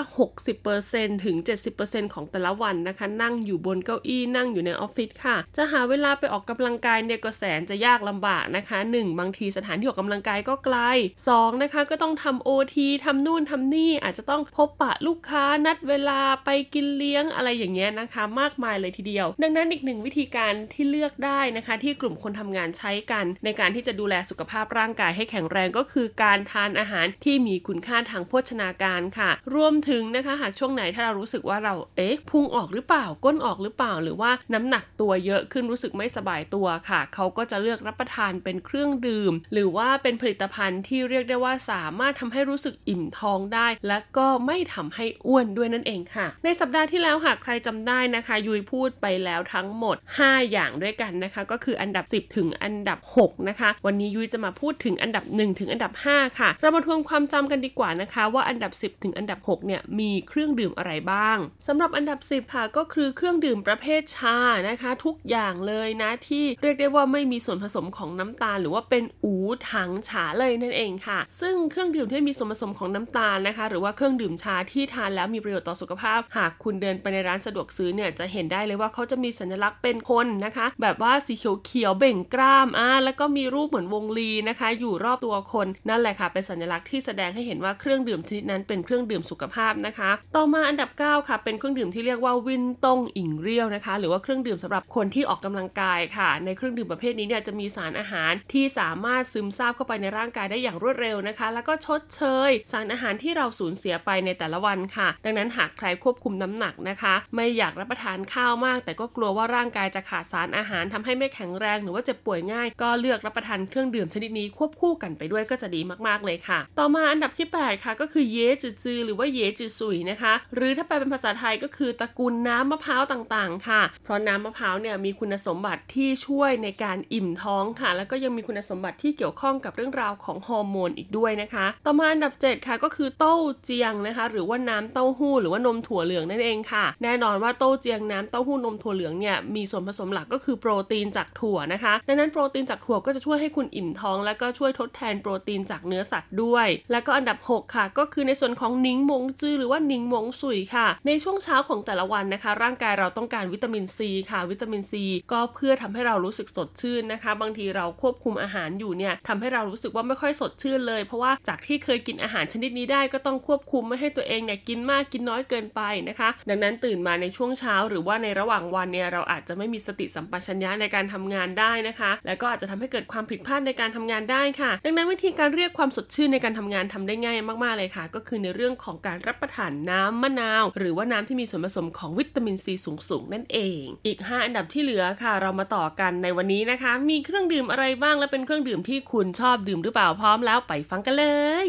60%ถึง 70%ของแต่ละวันนะคะ นั่งอยู่บนเก้าอี้นั่งอยู่ในออฟฟิศค่ะ จะหาเวลาไปออกกำลังกายเนี่ยก็แสนจะยากลำบากนะคะ 1 บางทีสถานที่ออกกำลังกายก็ไกล 2 นะคะ ก็ต้องทำโอทีทำนู่นทำนี่อาจจะต้องพบปะลูกค้านัดเวลาไปกินเลี้ยงอะไรอย่างเงี้ยนะคะ มากมายเลยทีเดียว ดังนั้นอีกหนึ่งวิธีการที่เลือกได้นะคะที่กลุ่มคนทำงานใช้กัน ในการที่จะดูแลสุขภาพร่างกายให้แข็งแรงก็คือการทานอาหารที่มีคุณค่าทางโภชนาการค่ะ รวมถึงนะคะหากช่วงไหนถ้าเรารู้สึกว่าเราเอ๊ะพุงออกหรือเปล่าก้นออกหรือเปล่า หรือว่าน้ำหนักตัวเยอะขึ้นรู้สึกไม่สบายตัวค่ะ เขาก็จะเลือกรับประทานเป็นเครื่องดื่ม หรือว่าเป็นผลิตภัณฑ์ที่เรียกได้ว่าสามารถทำให้รู้สึกอิ่มท้องได้ และก็ไม่ทำให้อ้วนด้วยนั่นเองค่ะ ในสัปดาห์ที่แล้วหากใครจำได้นะคะยุยพูดไปแล้วทั้งหมด 5 อย่างด้วยกันนะคะ ก็คืออันดับ 10 ถึงอันดับ 6 นะคะ วันนี้ยุ้ยจะมาพูดถึงอันดับ 1 ถึงอันดับ 5 ค่ะ เรามาทวนความจำกันดีกว่านะคะ ว่าอันดับ 10 ถึงอันดับ 6 เนี่ยมีเครื่องดื่มอะไรบ้างสำหรับอันดับ 10 ค่ะก็คือเครื่องดื่มประเภทชานะคะ ทุกอย่างเลยนะที่เรียกได้ว่าไม่มีส่วนผสมของน้ำตาล หรือว่าเป็นอูถังฉาเลยนั่นเองค่ะ ซึ่งเครื่องดื่มที่มีส่วนผสมของน้ำตาลนะคะ หรือว่าเครื่องดื่มชาที่ทานแล้วมีประโยชน์ต่อสุขภาพ หากคุณเดินไปในร้านสะดวกซื้อเนี่ยจะเห็นได้เลยว่าเขาจะมีสัญลักษณ์เป็นคนนะคะ แบบว่าสีเขียวๆเบ่งกล้ามอ่าแล้วก็มีรูปเหมือนวงลีนะคะ อยู่รอบตัวคนนั่นแหละค่ะ เป็นสัญลักษณ์ที่แสดงให้เห็นว่าเครื่องดื่มชนิดนั้นเป็นเครื่องดื่มสุขภาพนะคะ ต่อมาอันดับ 9 ค่ะ เป็นเครื่องดื่มที่เรียกว่าวินตงอิงเรียวนะคะ หรือว่าเครื่องดื่มสำหรับคนที่ออกกำลังกายค่ะ ในเครื่องดื่มประเภทนี้เนี่ยจะมีสารอาหารที่สามารถซึมซาบเข้าไปในร่างกายได้อย่างรวดเร็วนะคะ แล้วก็ชดเชย สารอาหารที่เราสูญเสียไปในแต่ละวันค่ะ ดังนั้นหากใครควบคุมน้ำหนักนะคะ ไม่อยากรับประทานข้าวมาก แต่ก็กลัวว่าร่างกายจะขาดสารอาหารทำให้ไม่แข็งแรงหรือว่าเจ็บป่วยง่าย ก็เลือกรับประทานเครื่องดื่มชนิดนี้ควบคู่กันไปด้วยก็จะดีมากๆเลยค่ะ ต่อมาอันดับที่ 8 ค่ะ ก็คือเยจือจือหรือว่าเยจือสุยนะคะ หรือถ้าแปลเป็นภาษาไทยก็คือตระกูลน้ำมะพร้าวต่างๆ ค่ะ เพราะน้ำมะพร้าวเนี่ยมีคุณสมบัติที่ช่วยในการอิ่มท้องค่ะ แล้วก็ยังมีคุณสมบัติที่เกี่ยวข้องกับเรื่องราวของฮอร์โมนอีกด้วยนะคะ ต่อมาอันดับ 7 ค่ะก็คือเต้าเจียงนะคะ หรือว่าน้ำเต้าหู้หรือว่านมถั่วเหลืองนั่นเองค่ะ แน่นอนว่าเต้าเจียงน้ำเต้าหู้นมถั่วเหลืองเนี่ยมีส่วนผสมหลักก็คือโปรตีนจากถั่วนะคะ ดังนั้นโปรตีนจากถั่วก็จะช่วยให้คุณอิ่มท้อง และก็ช่วยทดแทนโปรตีนจากเนื้อสัตว์ด้วย แล้วก็อันดับ 6 ค่ะ ก็คือในส่วนของนิงมงจื้อหรือว่านิงมงสุยค่ะ ในช่วงเช้าของแต่ละวันนะคะ ร่างกายเราต้องการวิตามินซีค่ะ วิตามินซีก็เพื่อทำให้เรารู้สึกสดชื่นนะคะ บางทีเราควบคุมอาหารอยู่เนี่ยทำให้เรารู้สึกว่าไม่ค่อยสดชื่นเลย เพราะว่าจากที่เคยกินอาหารชนิดนี้ได้ก็ต้องควบคุมไม่ให้ตัวเองเนี่ยกินมากกินน้อยเกินไปนะคะ ดังนั้นตื่นมาในช่วงเช้า หรือว่าในระหว่างวันเนี่ยเราอาจจะไม่มีสติสัมปชัญญญะในการทำงานได้นะคะ และก็อาจจะทำให้เกิดความผิดพลาดในการทำงานได้ค่ะ ดังนั้นวิธีการเรียกความสดชื่นในการทำงานทำได้ง่ายมากๆเลยค่ะ ก็คือในเรื่องของการรับประทานน้ำมะนาว หรือว่าน้ำที่มีส่วนผสมของวิตามินซีสูงๆนั่นเอง อีก 5 อันดับที่เหลือค่ะ เรามาต่อกันในวันนี้นะคะ มีเครื่องดื่มอะไรบ้างและเป็นเครื่องดื่มที่คุณชอบดื่มหรือเปล่าพร้อมแล้วไปฟังกันเลย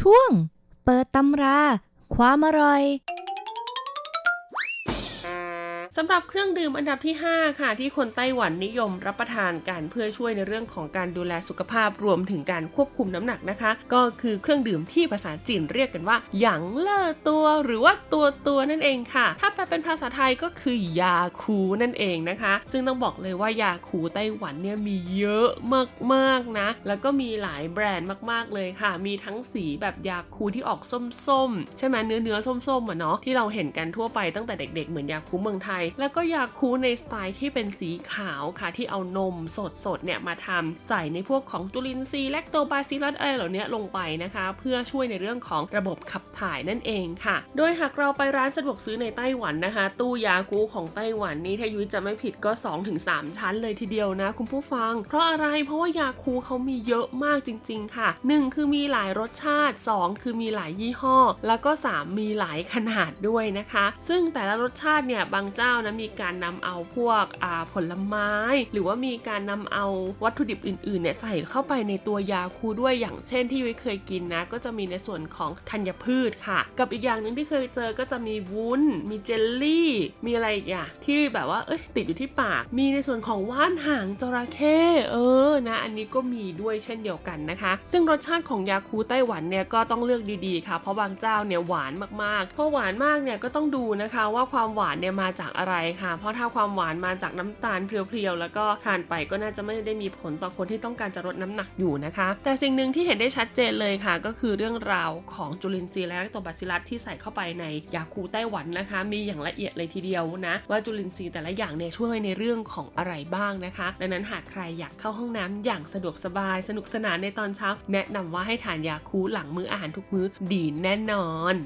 ช่วง เปิดตำรา ความอร่อย สำหรับเครื่องดื่มอันดับที่ 5 ค่ะ ที่คนไต้หวันนิยมรับประทานกันเพื่อช่วยในเรื่องของการดูแลสุขภาพรวมถึงการควบคุมน้ำหนักนะคะ ก็คือเครื่องดื่มที่ภาษาจีนเรียกกันว่าหยางเล่อตัว หรือว่าตัวตัวนั่นเองค่ะ ถ้าแปลเป็นภาษาไทยก็คือยาคูนั่นเองนะคะ ซึ่งต้องบอกเลยว่ายาคูไต้หวันเนี่ยมีเยอะมากๆนะ แล้วก็มีหลายแบรนด์มากๆเลยค่ะ มีทั้งสีแบบยาคูที่ออกส้มๆใช่ไหมเนื้อเนื้อๆส้มๆอะเนาะที่เราเห็นกันทั่วไปตั้งแต่เด็ก ๆ เหมือนยาคูเมืองไทยแล้วก็ยาคูในสไตล์ที่เป็นสีขาวค่ะ ที่เอานมสดๆเนี่ยมาทำใส่ในพวกของจุลินทรีย์แลคโตบาซิลลัสอะไรเหล่านี้ลงไปนะคะ เพื่อช่วยในเรื่องของระบบขับถ่ายนั่นเองค่ะ โดยหากเราไปร้านสะดวกซื้อในไต้หวันนะคะ ตู้ยาคูของไต้หวันนี่ถ้ายุ้ยจะไม่ผิดก็ 2-3 ชั้นเลยทีเดียวนะคุณผู้ฟัง เพราะอะไรเพราะว่ายาคูเขามีเยอะมากจริง ๆ ค่ะ 1 คือมีหลายรสชาติ 2 คือมีหลายยี่ห้อ แล้วก็ 3 มีหลายขนาดด้วยนะคะ ซึ่งแต่ละรสชาติเนี่ยบางเจ้านะมีการนำเอาพวกผลไม้ หรือว่ามีการนำเอาวัตถุดิบอื่นๆเนี่ยใส่เข้าไปในตัวยาคูด้วยอย่างเช่นที่ยุ้ยเคยกินนะ ก็จะมีในส่วนของธัญพืชค่ะ กับอีกอย่างหนึ่งที่เคยเจอก็จะมีวุ้น มีเจลลี่ มีอะไรอีกอย่างที่แบบว่าเอ้ยติดอยู่ที่ปาก มีในส่วนของว่านหางจระเข้เออนะอันนี้ก็มีด้วยเช่นเดียวกันนะคะ ซึ่งรสชาติของยาคูไต้หวันเนี่ยก็ต้องเลือกดีๆค่ะ เพราะบางเจ้าเนี่ยหวานมากๆเพราะหวานมากเนี่ยก็ต้องดูนะคะว่าความหวานเนี่ยมาจากอะไรค่ะ เพราะถ้าความหวานมาจากน้ำตาลเพียวๆแล้วก็ทานไปก็น่าจะไม่ได้มีผลต่อคนที่ต้องการจะลดน้ำหนักอยู่นะคะ แต่สิ่งหนึ่งที่เห็นได้ชัดเจนเลยค่ะ ก็คือเรื่องราวของจุลินทรีย์และแลคโตบาซิลัสที่ใส่เข้าไปในยาคูไต้หวันนะคะ มีอย่างละเอียดเลยทีเดียวนะ ว่าจุลินทรีย์แต่ละอย่างเนี่ยช่วยในเรื่องของอะไรบ้างนะคะ ดังนั้นหากใครอยากเข้าห้องน้ำอย่างสะดวกสบาย สนุกสนานในตอนเช้า แนะนำว่าให้ทานยาคูหลังมื้ออาหารทุกมื้อดีแน่นอน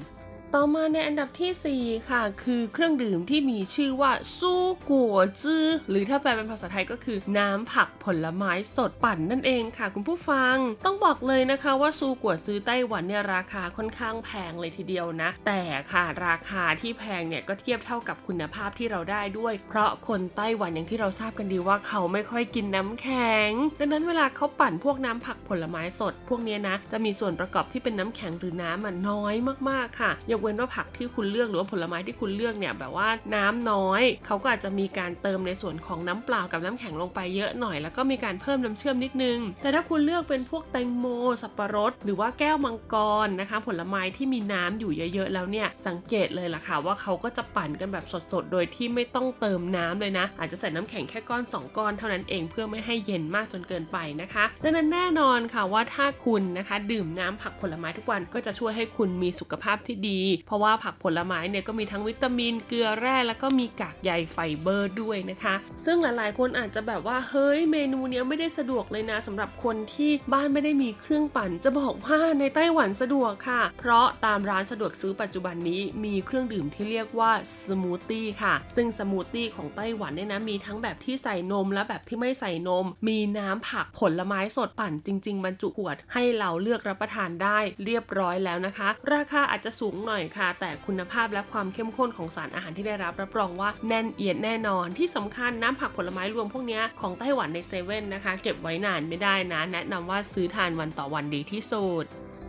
ต่อมาในอันดับทีสี่ 4 ค่ะ คือเครื่องดื่มที่มีชื่อว่าซูกัวจื้อหรือถ้าแปลเป็นภาษาไทยก็คือ น้ำผักผลไม้สดปั่นนั่นเองค่ะ คุณผู้ฟัง ต้องบอกเลยนะคะว่าซูกัวจื้อไต้หวันเนี่ยราคาค่อนข้างแพงเลยทีเดียวนะ แต่ค่ะราคาที่แพงเนี่ยก็เทียบเท่ากับคุณภาพที่เราได้ด้วย เพราะคนไต้หวันอย่างที่เราทราบกันดีว่าเขาไม่ค่อยกินน้ำแข็ง ดังนั้นเวลาเขาปั่นพวกน้ำผักผลไม้สด พวกนี้นะจะมีส่วนประกอบที่เป็นน้ำแข็งหรือน้ำมันน้อยมากๆค่ะอย่ากเว้นว่าผักที่คุณเลือกหรือว่าผลไม้ที่คุณเลือกเนี่ยแบบว่าน้ำน้อย เขาก็อาจจะมีการเติมในส่วนของน้ำเปล่ากับน้ำแข็งลงไปเยอะหน่อย แล้วก็มีการเพิ่มน้ำเชื่อมนิดนึง แต่ถ้าคุณเลือกเป็นพวกแตงโม สับปะรด หรือว่าแก้วมังกรนะคะ ผลไม้ที่มีน้ำอยู่เยอะๆแล้วเนี่ยสังเกตเลยล่ะค่ะว่าเขาก็จะปั่นกันแบบสดๆ โดยที่ไม่ต้องเติมน้ำเลยนะ อาจจะใส่น้ำแข็งแค่ก้อน 2 ก้อนเท่านั้นเองเพื่อไม่ให้เย็นมากจนเกินไปนะคะ ดังนั้นแน่นอนค่ะว่าถ้าคุณนะคะ ดื่มน้ำผักผลไม้ทุกวันก็จะช่วยให้คุณมีสุขภาพที่ดีเพราะว่าผักผลไม้เนี่ยก็มีทั้งวิตามิน เกลือแร่แล้วก็มีกากใยไฟเบอร์ด้วยนะคะ ซึ่งหลายๆ คนอาจจะแบบว่าเฮ้ยเมนูเนี้ยไม่ได้สะดวกเลยนะสำหรับคนที่บ้านไม่ได้มีเครื่องปั่น จะบอกว่าในไต้หวันสะดวกค่ะ เพราะตามร้านสะดวกซื้อปัจจุบันนี้มีเครื่องดื่มที่เรียกว่าสมูทตี้ค่ะ ซึ่งสมูทตี้ของไต้หวันเนี่ยนะมีทั้งแบบที่ใส่นมและแบบที่ไม่ใส่นม มีน้ำผักผลไม้สดปั่นจริง ๆ บรรจุขวด ให้เราเลือกรับประทานได้เรียบร้อยแล้วนะคะ ราคาอาจจะสูงหน่อยค่ะ แต่คุณภาพและความเข้มข้นของสารอาหารที่ได้รับรับรองว่าแน่นเอียดแน่นอนที่สำคัญน้ำผักผลไม้รวมพวกนี้ของไต้หวันในเซเว่นนะคะ เก็บไว้นานไม่ได้นะ แนะนำว่าซื้อทานวันต่อวันดีที่สุด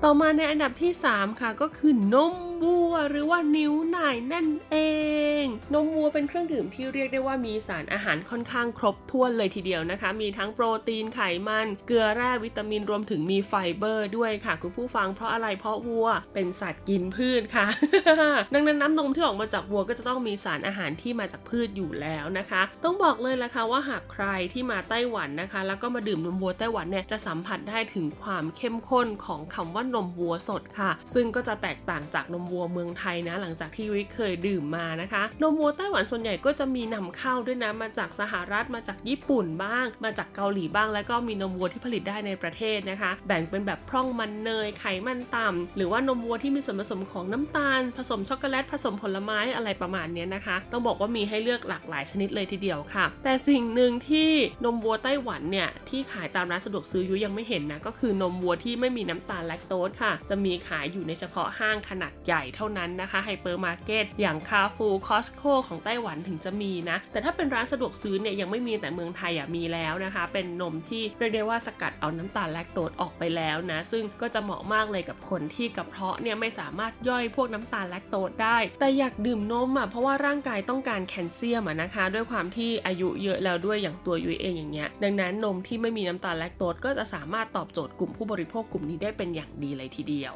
ต่อมาในอันดับที่ 3 ค่ะก็คือนมวัวหรือว่านิ้วหน่ายนั่นเอง นมวัวเป็นเครื่องดื่มที่เรียกได้ว่ามีสารอาหารค่อนข้างครบถ้วนเลยทีเดียวนะคะ มีทั้งโปรตีนไขมัน เกลือแร่วิตามินรวมถึงมีไฟเบอร์ด้วยค่ะ คุณผู้ฟังเพราะอะไรเพราะวัวเป็นสัตว์กินพืชค่ะ ดังนั้นน้ำนมที่ออกมาจากวัวก็จะต้องมีสารอาหารที่มาจากพืชอยู่แล้วนะคะ ต้องบอกเลยละค่ะว่าหากใครที่มาไต้หวันนะคะ แล้วก็มาดื่มนมวัวไต้หวันเนี่ยจะสัมผัสได้ถึงความเข้มข้นของคำว่านมวัวสดค่ะ ซึ่งก็จะแตกต่างจากนมวัวเมืองไทยนะ หลังจากที่วิเคยดื่มมานะคะ นมวัวไต้หวันส่วนใหญ่ก็จะมีนำเข้าด้วยนะ มาจากสหรัฐมาจากญี่ปุ่นบ้าง มาจากเกาหลีบ้าง แล้วก็มีนมวัวที่ผลิตได้ในประเทศนะคะ แบ่งเป็นแบบพร่องมันเนยไขมันต่ำหรือว่านมวัวที่มีส่วนผสมของน้ำตาล ผสมช็อกโกแลตผสมผลไม้อะไรประมาณนี้นะคะ ต้องบอกว่ามีให้เลือกหลากหลายชนิดเลยทีเดียวค่ะ แต่สิ่งหนึ่งที่นมวัวไต้หวันเนี่ยที่ขายตามร้านสะดวกซื้อยุยังไม่เห็นนะก็คือนมวัวที่ไม่มีน้ำตาลแลคโตสค่ะ จะมีขายอยู่ในเฉพาะห้างขนาดใหญ่เท่านั้นนะคะไฮเปอร์มาร์เก็ตอย่าง Carrefour Costco ของไต้หวันถึงจะมีนะ แต่ถ้าเป็นร้านสะดวกซื้อเนี่ยยังไม่มีแต่เมืองไทยอะมีแล้วนะคะ เป็นนมที่เรียกได้ว่าสกัดเอาน้ำตาลแลคโตสออกไปแล้วนะ ซึ่งก็จะเหมาะมากเลยกับคนที่กระเพาะเนี่ยไม่สามารถย่อยพวกน้ำตาลแลคโตสได้ แต่อยากดื่มนมอะเพราะว่าร่างกายต้องการแคลเซียมอะนะคะ ด้วยความที่อายุเยอะแล้วด้วยอย่างตัวยุ้ยเองอย่างเงี้ยดังนั้นนมที่ไม่มีน้ำตาลแลคโตสก็จะสามารถตอบโจทย์กลุ่มผู้บริโภคกลุ่มนี้ได้เป็นอย่างดีเลยทีเดียว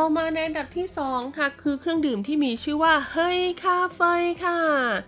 ต่อมาในอันดับที่ 2 ค่ะคือเครื่องดื่มที่มีชื่อว่าเฮ้ยคาเฟ่ค่ะ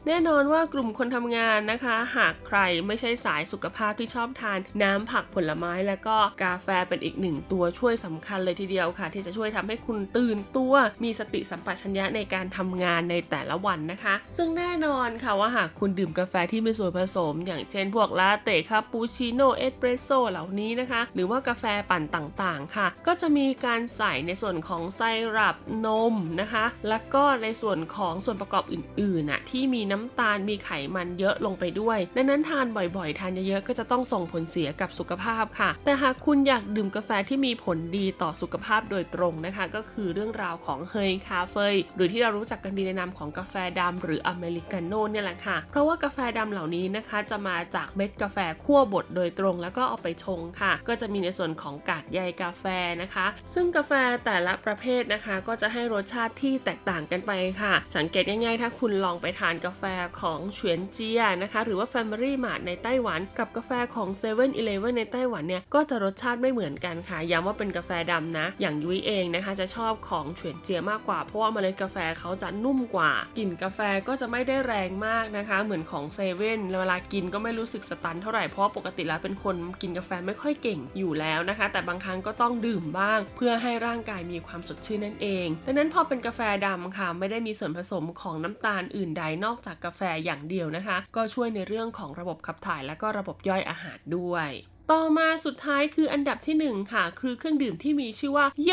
แน่นอนว่ากลุ่มคนทำงานนะคะ หากใครไม่ใช่สายสุขภาพที่ชอบทานน้ำผักผลไม้ แล้วก็กาแฟเป็นอีกหนึ่งตัวช่วยสำคัญเลยทีเดียวค่ะ ที่จะช่วยทำให้คุณตื่นตัว มีสติสัมปชัญญะในการทำงานในแต่ละวันนะคะ ซึ่งแน่นอนค่ะว่าหากคุณดื่มกาแฟที่มีส่วนผสม อย่างเช่นพวกลาเต้คาปูชิโน่เอสเปรสโซ่เหล่านี้นะคะ หรือว่ากาแฟปั่นต่างๆ ค่ะ ก็จะมีการใส่ในส่วนของไซรัปนมนะคะ แล้วก็ในส่วนของส่วนประกอบอื่นๆน่ะที่มีน้ำตาลมีไขมันเยอะลงไปด้วยดังนั้นทานบ่อยๆ ทานเยอะๆก็จะต้องส่งผลเสียกับสุขภาพค่ะ แต่หากคุณอยากดื่มกาแฟที่มีผลดีต่อสุขภาพโดยตรงนะคะ ก็คือเรื่องราวของเฮยคาเฟ่หรือที่เรารู้จักกันดีในนามของกาแฟดำหรืออเมริกาโน่เนี่ยแหละค่ะ เพราะว่ากาแฟดำเหล่านี้นะคะจะมาจากเม็ดกาแฟคั่วบดโดยตรง แล้วก็เอาไปชงค่ะ ก็จะมีในส่วนของกากใยกาแฟนะคะ ซึ่งกาแฟแต่ละประเภทนะคะ ก็จะให้รสชาติที่แตกต่างกันไปค่ะ สังเกตง่ายๆ ถ้าคุณลองไปทานกาแฟของเฉวียนเจียนะคะ หรือว่า Family Mart ในไต้หวัน กับกาแฟของ7 e เ e ่ e อในไต้หวันเนี่ยก็จะรสชาติไม่เหมือนกันค่ะย้ำว่าเป็นกาแฟดำนะ อย่างยุ้ยเองนะคะ จะชอบของเฉวียนเจียมากกว่า เพราะว่าเมล็ดกาแฟเขาจะนุ่มกว่ากลิ่นกาแฟก็จะไม่ได้แรงมากนะคะ เหมือนของเซเว่นเวลากินก็ไม่รู้สึกสตันเท่าไหร่เพราะปกติแล้วเป็นคนกินกาแฟไม่ค่อยเก่งอยู่แล้วนะคะ แต่บางครั้งก็ต้องดื่มบ้าง เพื่อให้ร่างกายมีความสดชื่นนั่นเอง ดังนั้นพอเป็นกาแฟดำค่ะไม่ได้มีส่วนผสมของน้ำตาลอื่นใดนอกจากกาแฟอย่างเดียวนะคะ ก็ช่วยในเรื่องของระบบขับถ่ายและก็ระบบย่อยอาหารด้วย ต่อมาสุดท้ายคืออันดับที่ 1 ค่ะ คือเครื่องดื่มที่มีชื่อว่าโย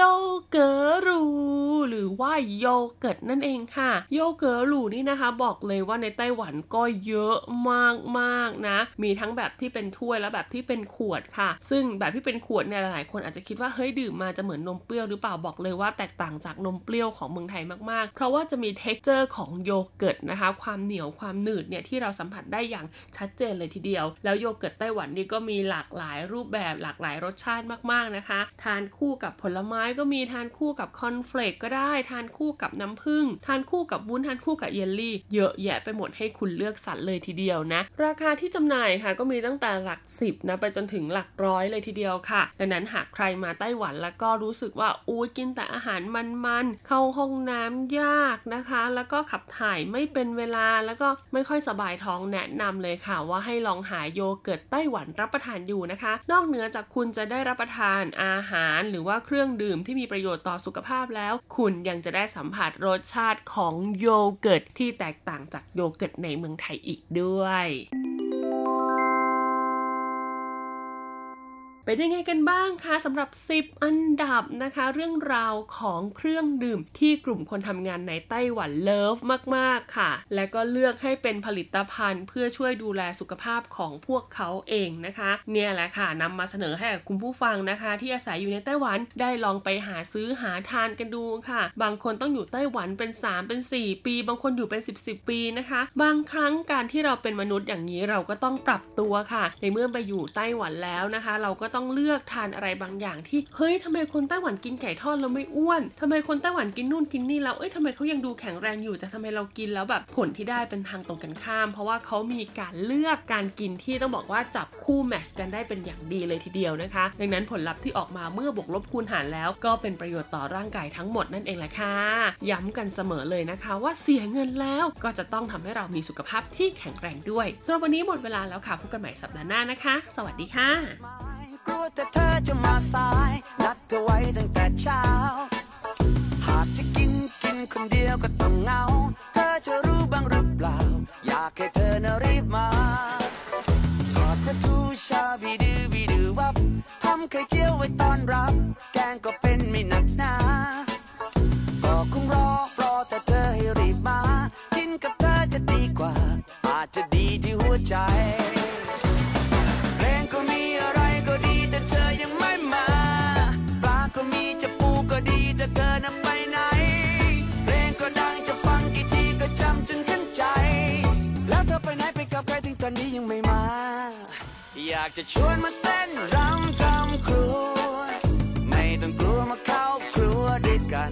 เกอรูหรือว่าโยเกิร์ตนั่นเองค่ะ โยเกอรูนี่นะคะบอกเลยว่าในไต้หวันก็เยอะมากๆนะ มีทั้งแบบที่เป็นถ้วยและแบบที่เป็นขวดค่ะ ซึ่งแบบที่เป็นขวดเนี่ยหลายๆ คนอาจจะคิดว่าเฮ้ยดื่มมาจะเหมือนนมเปรี้ยวหรือเปล่าบอกเลยว่าแตกต่างจากนมเปรี้ยวของเมืองไทยมากๆ เพราะว่าจะมี t e x t อร์ของโยเกิร์ตนะคะ ความเหนียวความหนืดเนี่ยที่เราสัมผัสได้อย่างชัดเจนเลยทีเดียว แล้วโยเกิร์ตไต้หวันนี่ก็มีหลากหลายายรูปแบบหลากหลายรสชาติมากๆนะคะ ทานคู่กับผลไม้ก็มีทานคู่กับคอร์นเฟลกก็ได้ ทานคู่กับน้ำผึ้งทานคู่กับวุ้นทานคู่กับเยลลี่เยอะแยะไปหมดให้คุณเลือกสรรเลยทีเดียวนะ ราคาที่จำหน่ายค่ะก็มีตั้งแต่หลักสิบนะไปจนถึงหลักร้อยเลยทีเดียวค่ะ ดังนั้นหากใครมาไต้หวันแล้วก็รู้สึกว่าอู้กินแต่อาหารมันๆเข้าห้องน้ำยากนะคะ แล้วก็ขับถ่ายไม่เป็นเวลาแล้วก็ไม่ค่อยสบายท้องแนะนำเลยค่ะ ว่าให้ลองหาโยเกิร์ตไต้หวันรับประทานอยู่นะคะ นอกเหนือจากคุณจะได้รับประทานอาหารหรือว่าเครื่องดื่มที่มีประโยชน์ต่อสุขภาพแล้ว คุณยังจะได้สัมผัสรสชาติของโยเกิร์ตที่แตกต่างจากโยเกิร์ตในเมืองไทยอีกด้วย เป็นยังไงกันบ้างคะสำหรับ 10 อันดับนะคะ เรื่องราวของเครื่องดื่มที่กลุ่มคนทำงานในไต้หวัน love มาก ๆ ค่ะ และก็เลือกให้เป็นผลิตภัณฑ์ เพื่อช่วยดูแลสุขภาพของพวกเขาเองนะคะ เนี่ยแหละค่ะนำมาเสนอให้กับคุณผู้ฟังนะคะ ที่อาศัยอยู่ในไต้หวันได้ลองไปหาซื้อหาทานกันดูค่ะ บางคนต้องอยู่ไต้หวันเป็น 3 เป็น 4 ปี บางคนอยู่เป็น 10 10 ปีนะคะ บางครั้งการที่เราเป็นมนุษย์อย่างนี้เราก็ต้องปรับตัวค่ะ ในเมื่อไปอยู่ไต้หวันแล้วนะคะ เราก็ต้องเลือกทานอะไรบางอย่างที่เฮ้ยทำไมคนไต้หวันกินไก่ทอดแล้วไม่อ้วนทำไมคนไต้หวันกินนู่นกินนี่แล้วเอ้ยทำไมเขายังดูแข็งแรงอยู่แต่ทำไมเรากินแล้วแบบผลที่ได้เป็นทางตรงกันข้าม เพราะว่าเขามีการเลือกการกินที่ต้องบอกว่าจับคู่แมทช์กันได้เป็นอย่างดีเลยทีเดียวนะคะ ดังนั้นผลลัพธ์ที่ออกมาเมื่อบวกลบคูณหารแล้วก็เป็นประโยชน์ต่อร่างกายทั้งหมดนั่นเองแหละค่ะ ย้ำกันเสมอเลยนะคะ ว่าเสียเงินแล้วก็จะต้องทำให้เรามีสุขภาพที่แข็งแรงด้วยสำหรับวันนี้หมดเวลาแล้วค่ะพบกันใหม่สัปดาห์หน้านะคะ สวัสดีค่ะ กลัวแต่เธอจะมาสาย นัดเธอไว้ตั้งแต่เช้า หากจะกินกินคนเดียวก็ต้องเหงา เธอจะรู้บ้างหรือเปล่า อยากให้เธอน่ะรีบมาทอดประตูชาบีดือบีดือวับทำไข่เจียวไว้ตอนรับ แกงก็เป็นไม่หนักหนาก็คงรอรอแต่เธอให้รีบมา กินกับเธอจะดีกว่า อาจจะดีที่หัวใจ อนนี้ยังไม่มา อยากจะชวนมาเต้นรำทำครัว ไม่ต้องกลัวมาเข้าครัวด้วยกัน